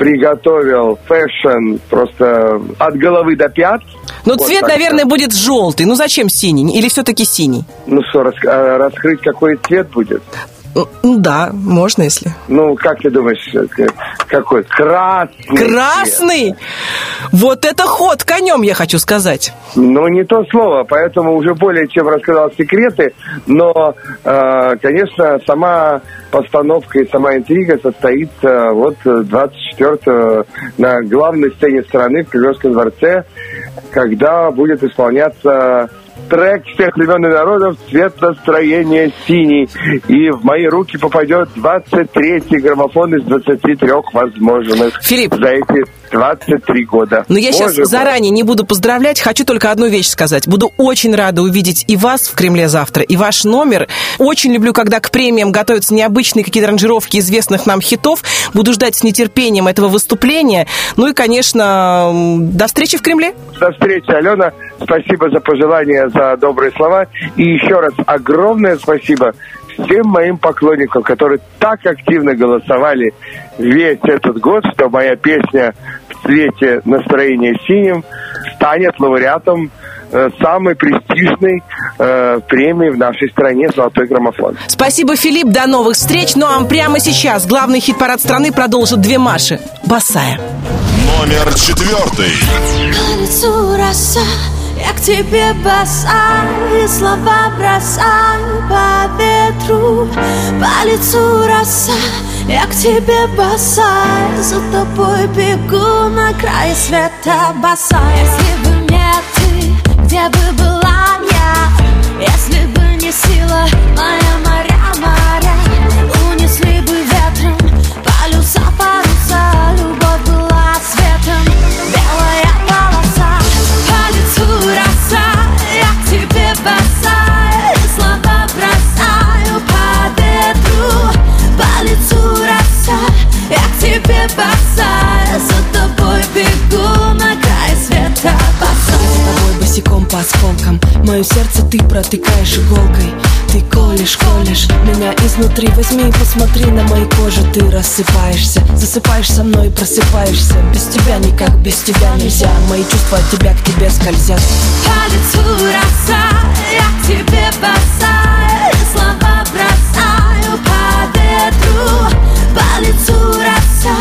приготовил fashion просто от головы до пят. Ну, Вот цвет, так наверное, будет желтый. Ну, зачем синий? Или все-таки синий? Ну что, рас- э, раскрыть, какой цвет будет? Ну, да, можно, если. Ну, как ты думаешь, э, какой? Красный. Красный? Вот это ход конем, я хочу сказать. Ну, не то слово, поэтому уже более чем рассказал секреты, но, э, конечно, сама постановка и сама интрига состоится вот 24 на главной сцене страны в Кремлевском дворце, когда будет исполняться трек всех времен и народов «Цвет настроения синий». И в мои руки попадет 23-й граммофон из 23 возможных Филипп. за эти 23 года. Но я сейчас Боже мой. заранее не буду поздравлять, хочу только одну вещь сказать. Буду очень рада увидеть и вас в Кремле завтра, и ваш номер. Очень люблю, когда к премиям готовятся необычные какие-то ранжировки известных нам хитов. Буду ждать с нетерпением этого выступления. Ну и, конечно, до встречи в Кремле. До встречи, Алена. Спасибо за пожелания, за добрые слова. И еще раз огромное спасибо всем моим поклонникам, которые так активно голосовали весь этот год, что моя песня цвете настроения синим станет лауреатом э, самой престижной э, премии в нашей стране «Золотой граммофон». Спасибо, Филипп. До новых встреч. Ну а прямо сейчас главный хит-парад страны продолжит две Маши. Босая. Номер четвертый. Роса, я к тебе босая, слова бросаю по ветру. По лицу роса, я к тебе босая, за тобой бегу на край света босая. Если бы не ты, где бы была я? Если бы не сила моя моря, к тебе босая, за тобой бегу на край света. Босая. С тобой босиком по осколкам. Мое сердце ты протыкаешь иголкой. Ты колешь, колешь меня изнутри. Возьми и посмотри на моей коже. Ты рассыпаешься, засыпаешь со мной просыпаешься. Без тебя никак, без тебя нельзя. Мои чувства от тебя к тебе скользят. По лицу роса, я к тебе босая, слова бросаю по ветру. По лицу роса,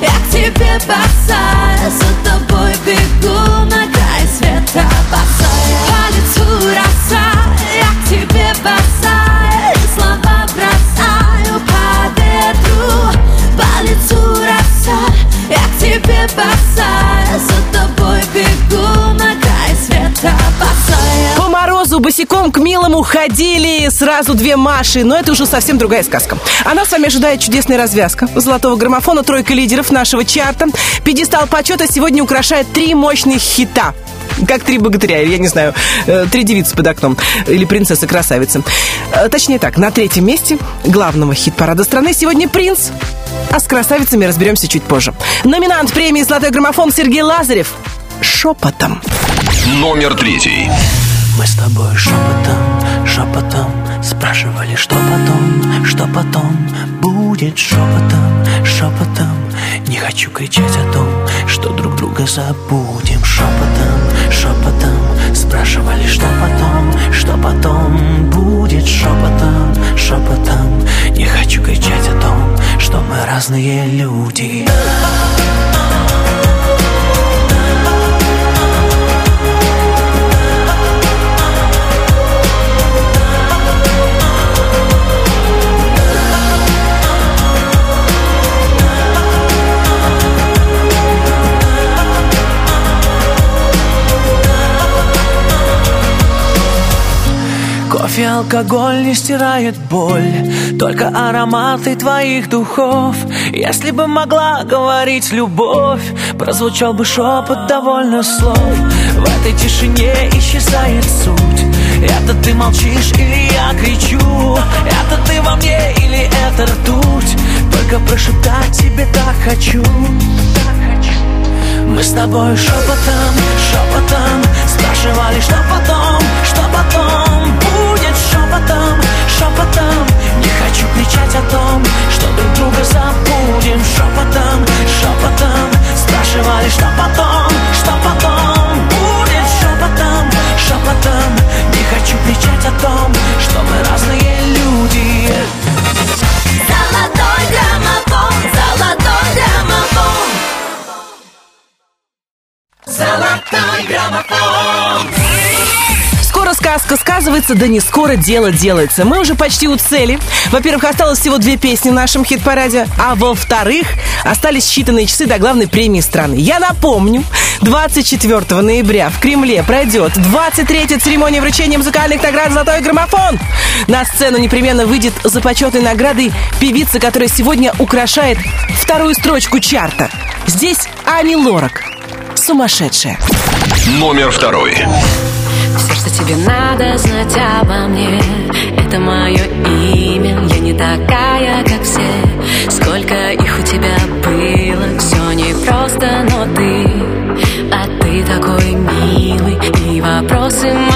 я к тебе босая, за тобой бегу на край света босая. По лицу роса, я к тебе босая, и слова бросаю по ветру. По лицу роса, я к тебе босая, за тобой бегу на край света босая. Морозу босиком к милому ходили сразу две Маши, но это уже совсем другая сказка. А нас с вами ожидает чудесная развязка. Золотого граммофона тройка лидеров нашего чарта. Пьедестал почета сегодня украшает три мощных хита. Как три богатыря, или, я не знаю, э, три девицы под окном. Или принцесса-красавица. Э, Точнее так, на третьем месте главного хит-парада страны сегодня принц. А с красавицами разберемся чуть позже. Номинант премии «Золотой граммофон» Сергей Лазарев. Шепотом. Номер третий. Мы с тобой шепотом, шепотом Спрашивали, что потом, что потом Будет шепотом, шепотом Не хочу кричать о том, что друг друга забудем. Шепотом, шепотом Спрашивали, что потом, что потом Будет шепотом, шепотом Не хочу кричать о том, что мы разные люди Кофе, алкоголь не стирает боль Только ароматы твоих духов. Если бы могла говорить любовь Прозвучал бы шепот довольно слов. В этой тишине исчезает суть. Это ты молчишь или я кричу? Это ты во мне или это ртуть? Только прошептать тебе так хочу. Мы с тобой шепотом, шепотом Спрашивали, что потом, что потом шепотом, шепотом. Не хочу кричать о том, что друг друга забудем. Шепотом, шепотом. Спрашивали, что потом, что потом Будет. Шепотом, шепотом. Не хочу кричать о том, что мы разные люди. Золотой граммофон, золотой граммофон. Золотой граммофон Скоро сказка сказывается, да не скоро дело делается. Мы уже почти у цели. Во-первых, осталось всего две песни в нашем хит-параде, а во-вторых, остались считанные часы до главной премии страны. Я напомню, 24 ноября в Кремле пройдет 23-я церемония вручения музыкальных наград «Золотой граммофон». На сцену непременно выйдет за почетной наградой певица, которая сегодня украшает вторую строчку чарта. Здесь Ани Лорак. Сумасшедшая. Номер второй. Все, что тебе надо знать обо мне Это мое имя. Я не такая, как все. Сколько их у тебя было Все непросто, но ты А ты такой милый. И вопросы мои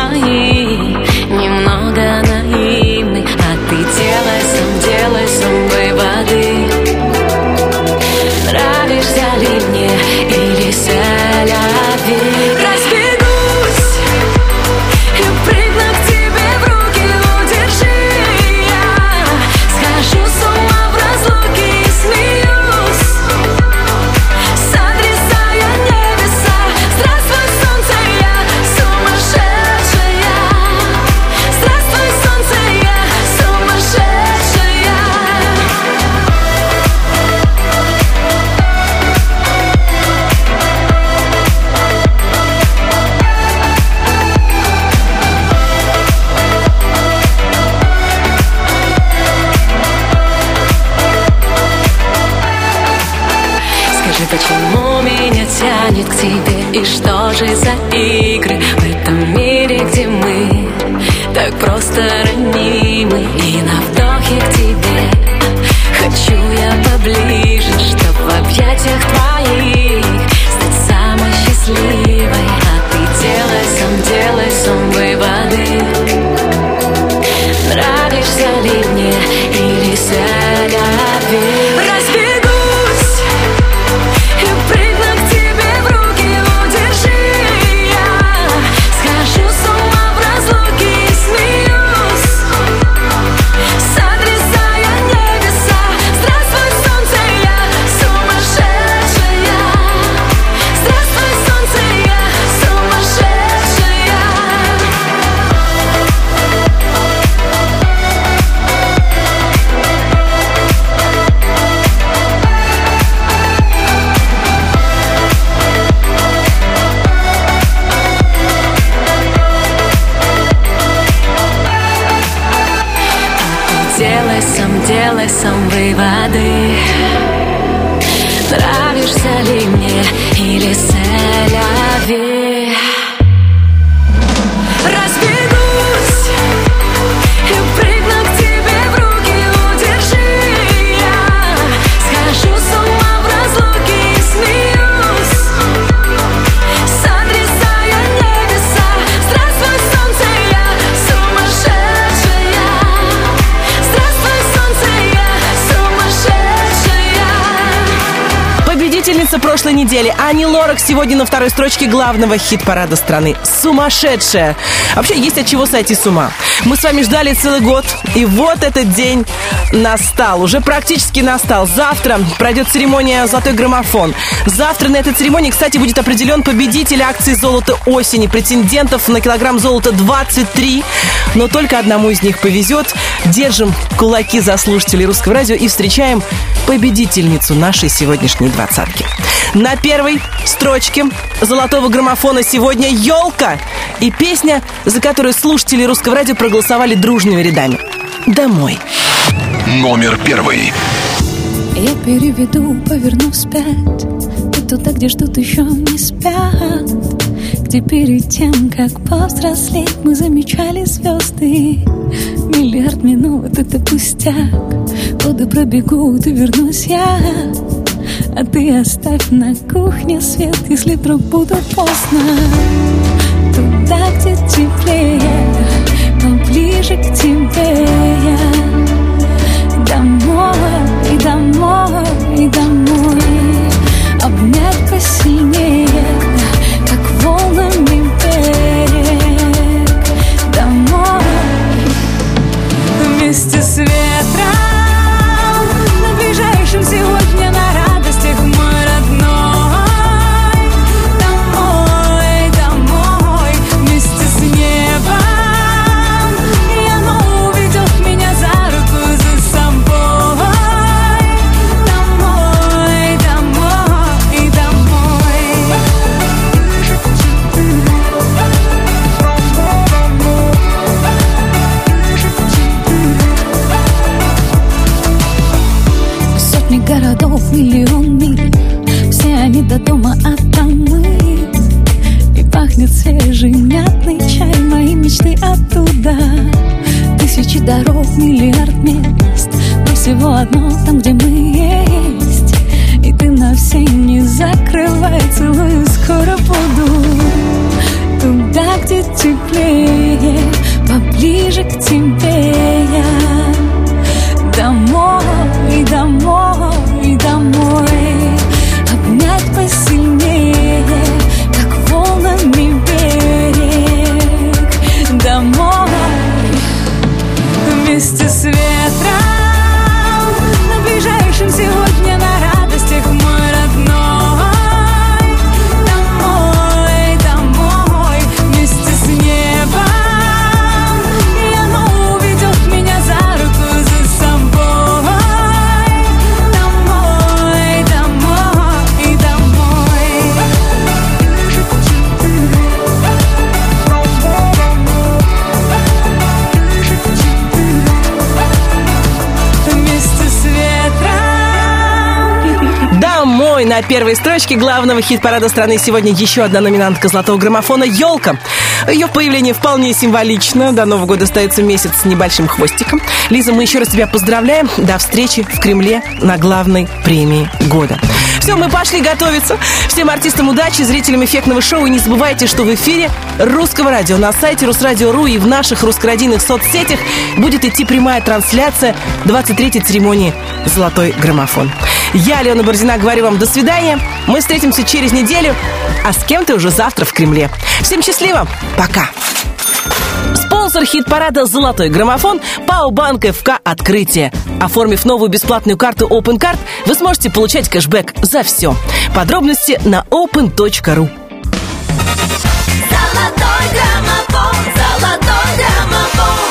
игры В этом мире, где мы Так просто ранимы сам, делай прошлой недели Ани Лорак сегодня на второй строчке главного хит-парада страны. Сумасшедшая. Вообще, есть от чего сойти с ума. Мы с вами ждали целый год, и вот этот день настал. Уже практически настал. Завтра пройдет церемония «Золотой граммофон». Завтра на этой церемонии, кстати, будет определен победитель акции «Золото осени». Претендентов на килограмм золота 23, но только одному из них повезет. Держим кулаки за слушателей русского радио и встречаем победительницу нашей сегодняшней двадцатки. На первой строчке золотого граммофона сегодня «Елка» и песня, за которую слушатели русского радио проголосовали дружными рядами. «Домой». Номер первый. Я переведу, поверну вспять И туда, где ждут еще не спят Где перед тем, как повзрослеть Мы замечали звезды. Миллиард минут — это пустяк. Годы пробегут и вернусь я. А ты оставь на кухне свет Если вдруг буду поздно. Туда, где теплее Поближе к тебе я. Домой, домой, домой. Обнять посильнее, вместе с ветром Поближе на первой строчке главного хит-парада страны сегодня еще одна номинантка золотого граммофона «Елка». Ее появление вполне символично. До Нового года остается месяц с небольшим хвостиком. Лиза, мы еще раз тебя поздравляем. До встречи в Кремле на главной премии года. Все, мы пошли готовиться. Всем артистам удачи, зрителям эффектного шоу. И не забывайте, что в эфире русского радио на сайте Русрадио.ру и в наших русскородийных соцсетях будет идти прямая трансляция 23-й церемонии «Золотой граммофон». Я, Алена Борзина, говорю вам до свидания. Мы встретимся через неделю, а с кем-то уже завтра в Кремле. Всем счастливо. Пока. Спонсор хит-парада «Золотой граммофон» Банк ФК «Открытие». Оформив новую бесплатную карту Open Card, вы сможете получать кэшбэк за все. Подробности на open.ru. Золотой граммофон, золотой граммофон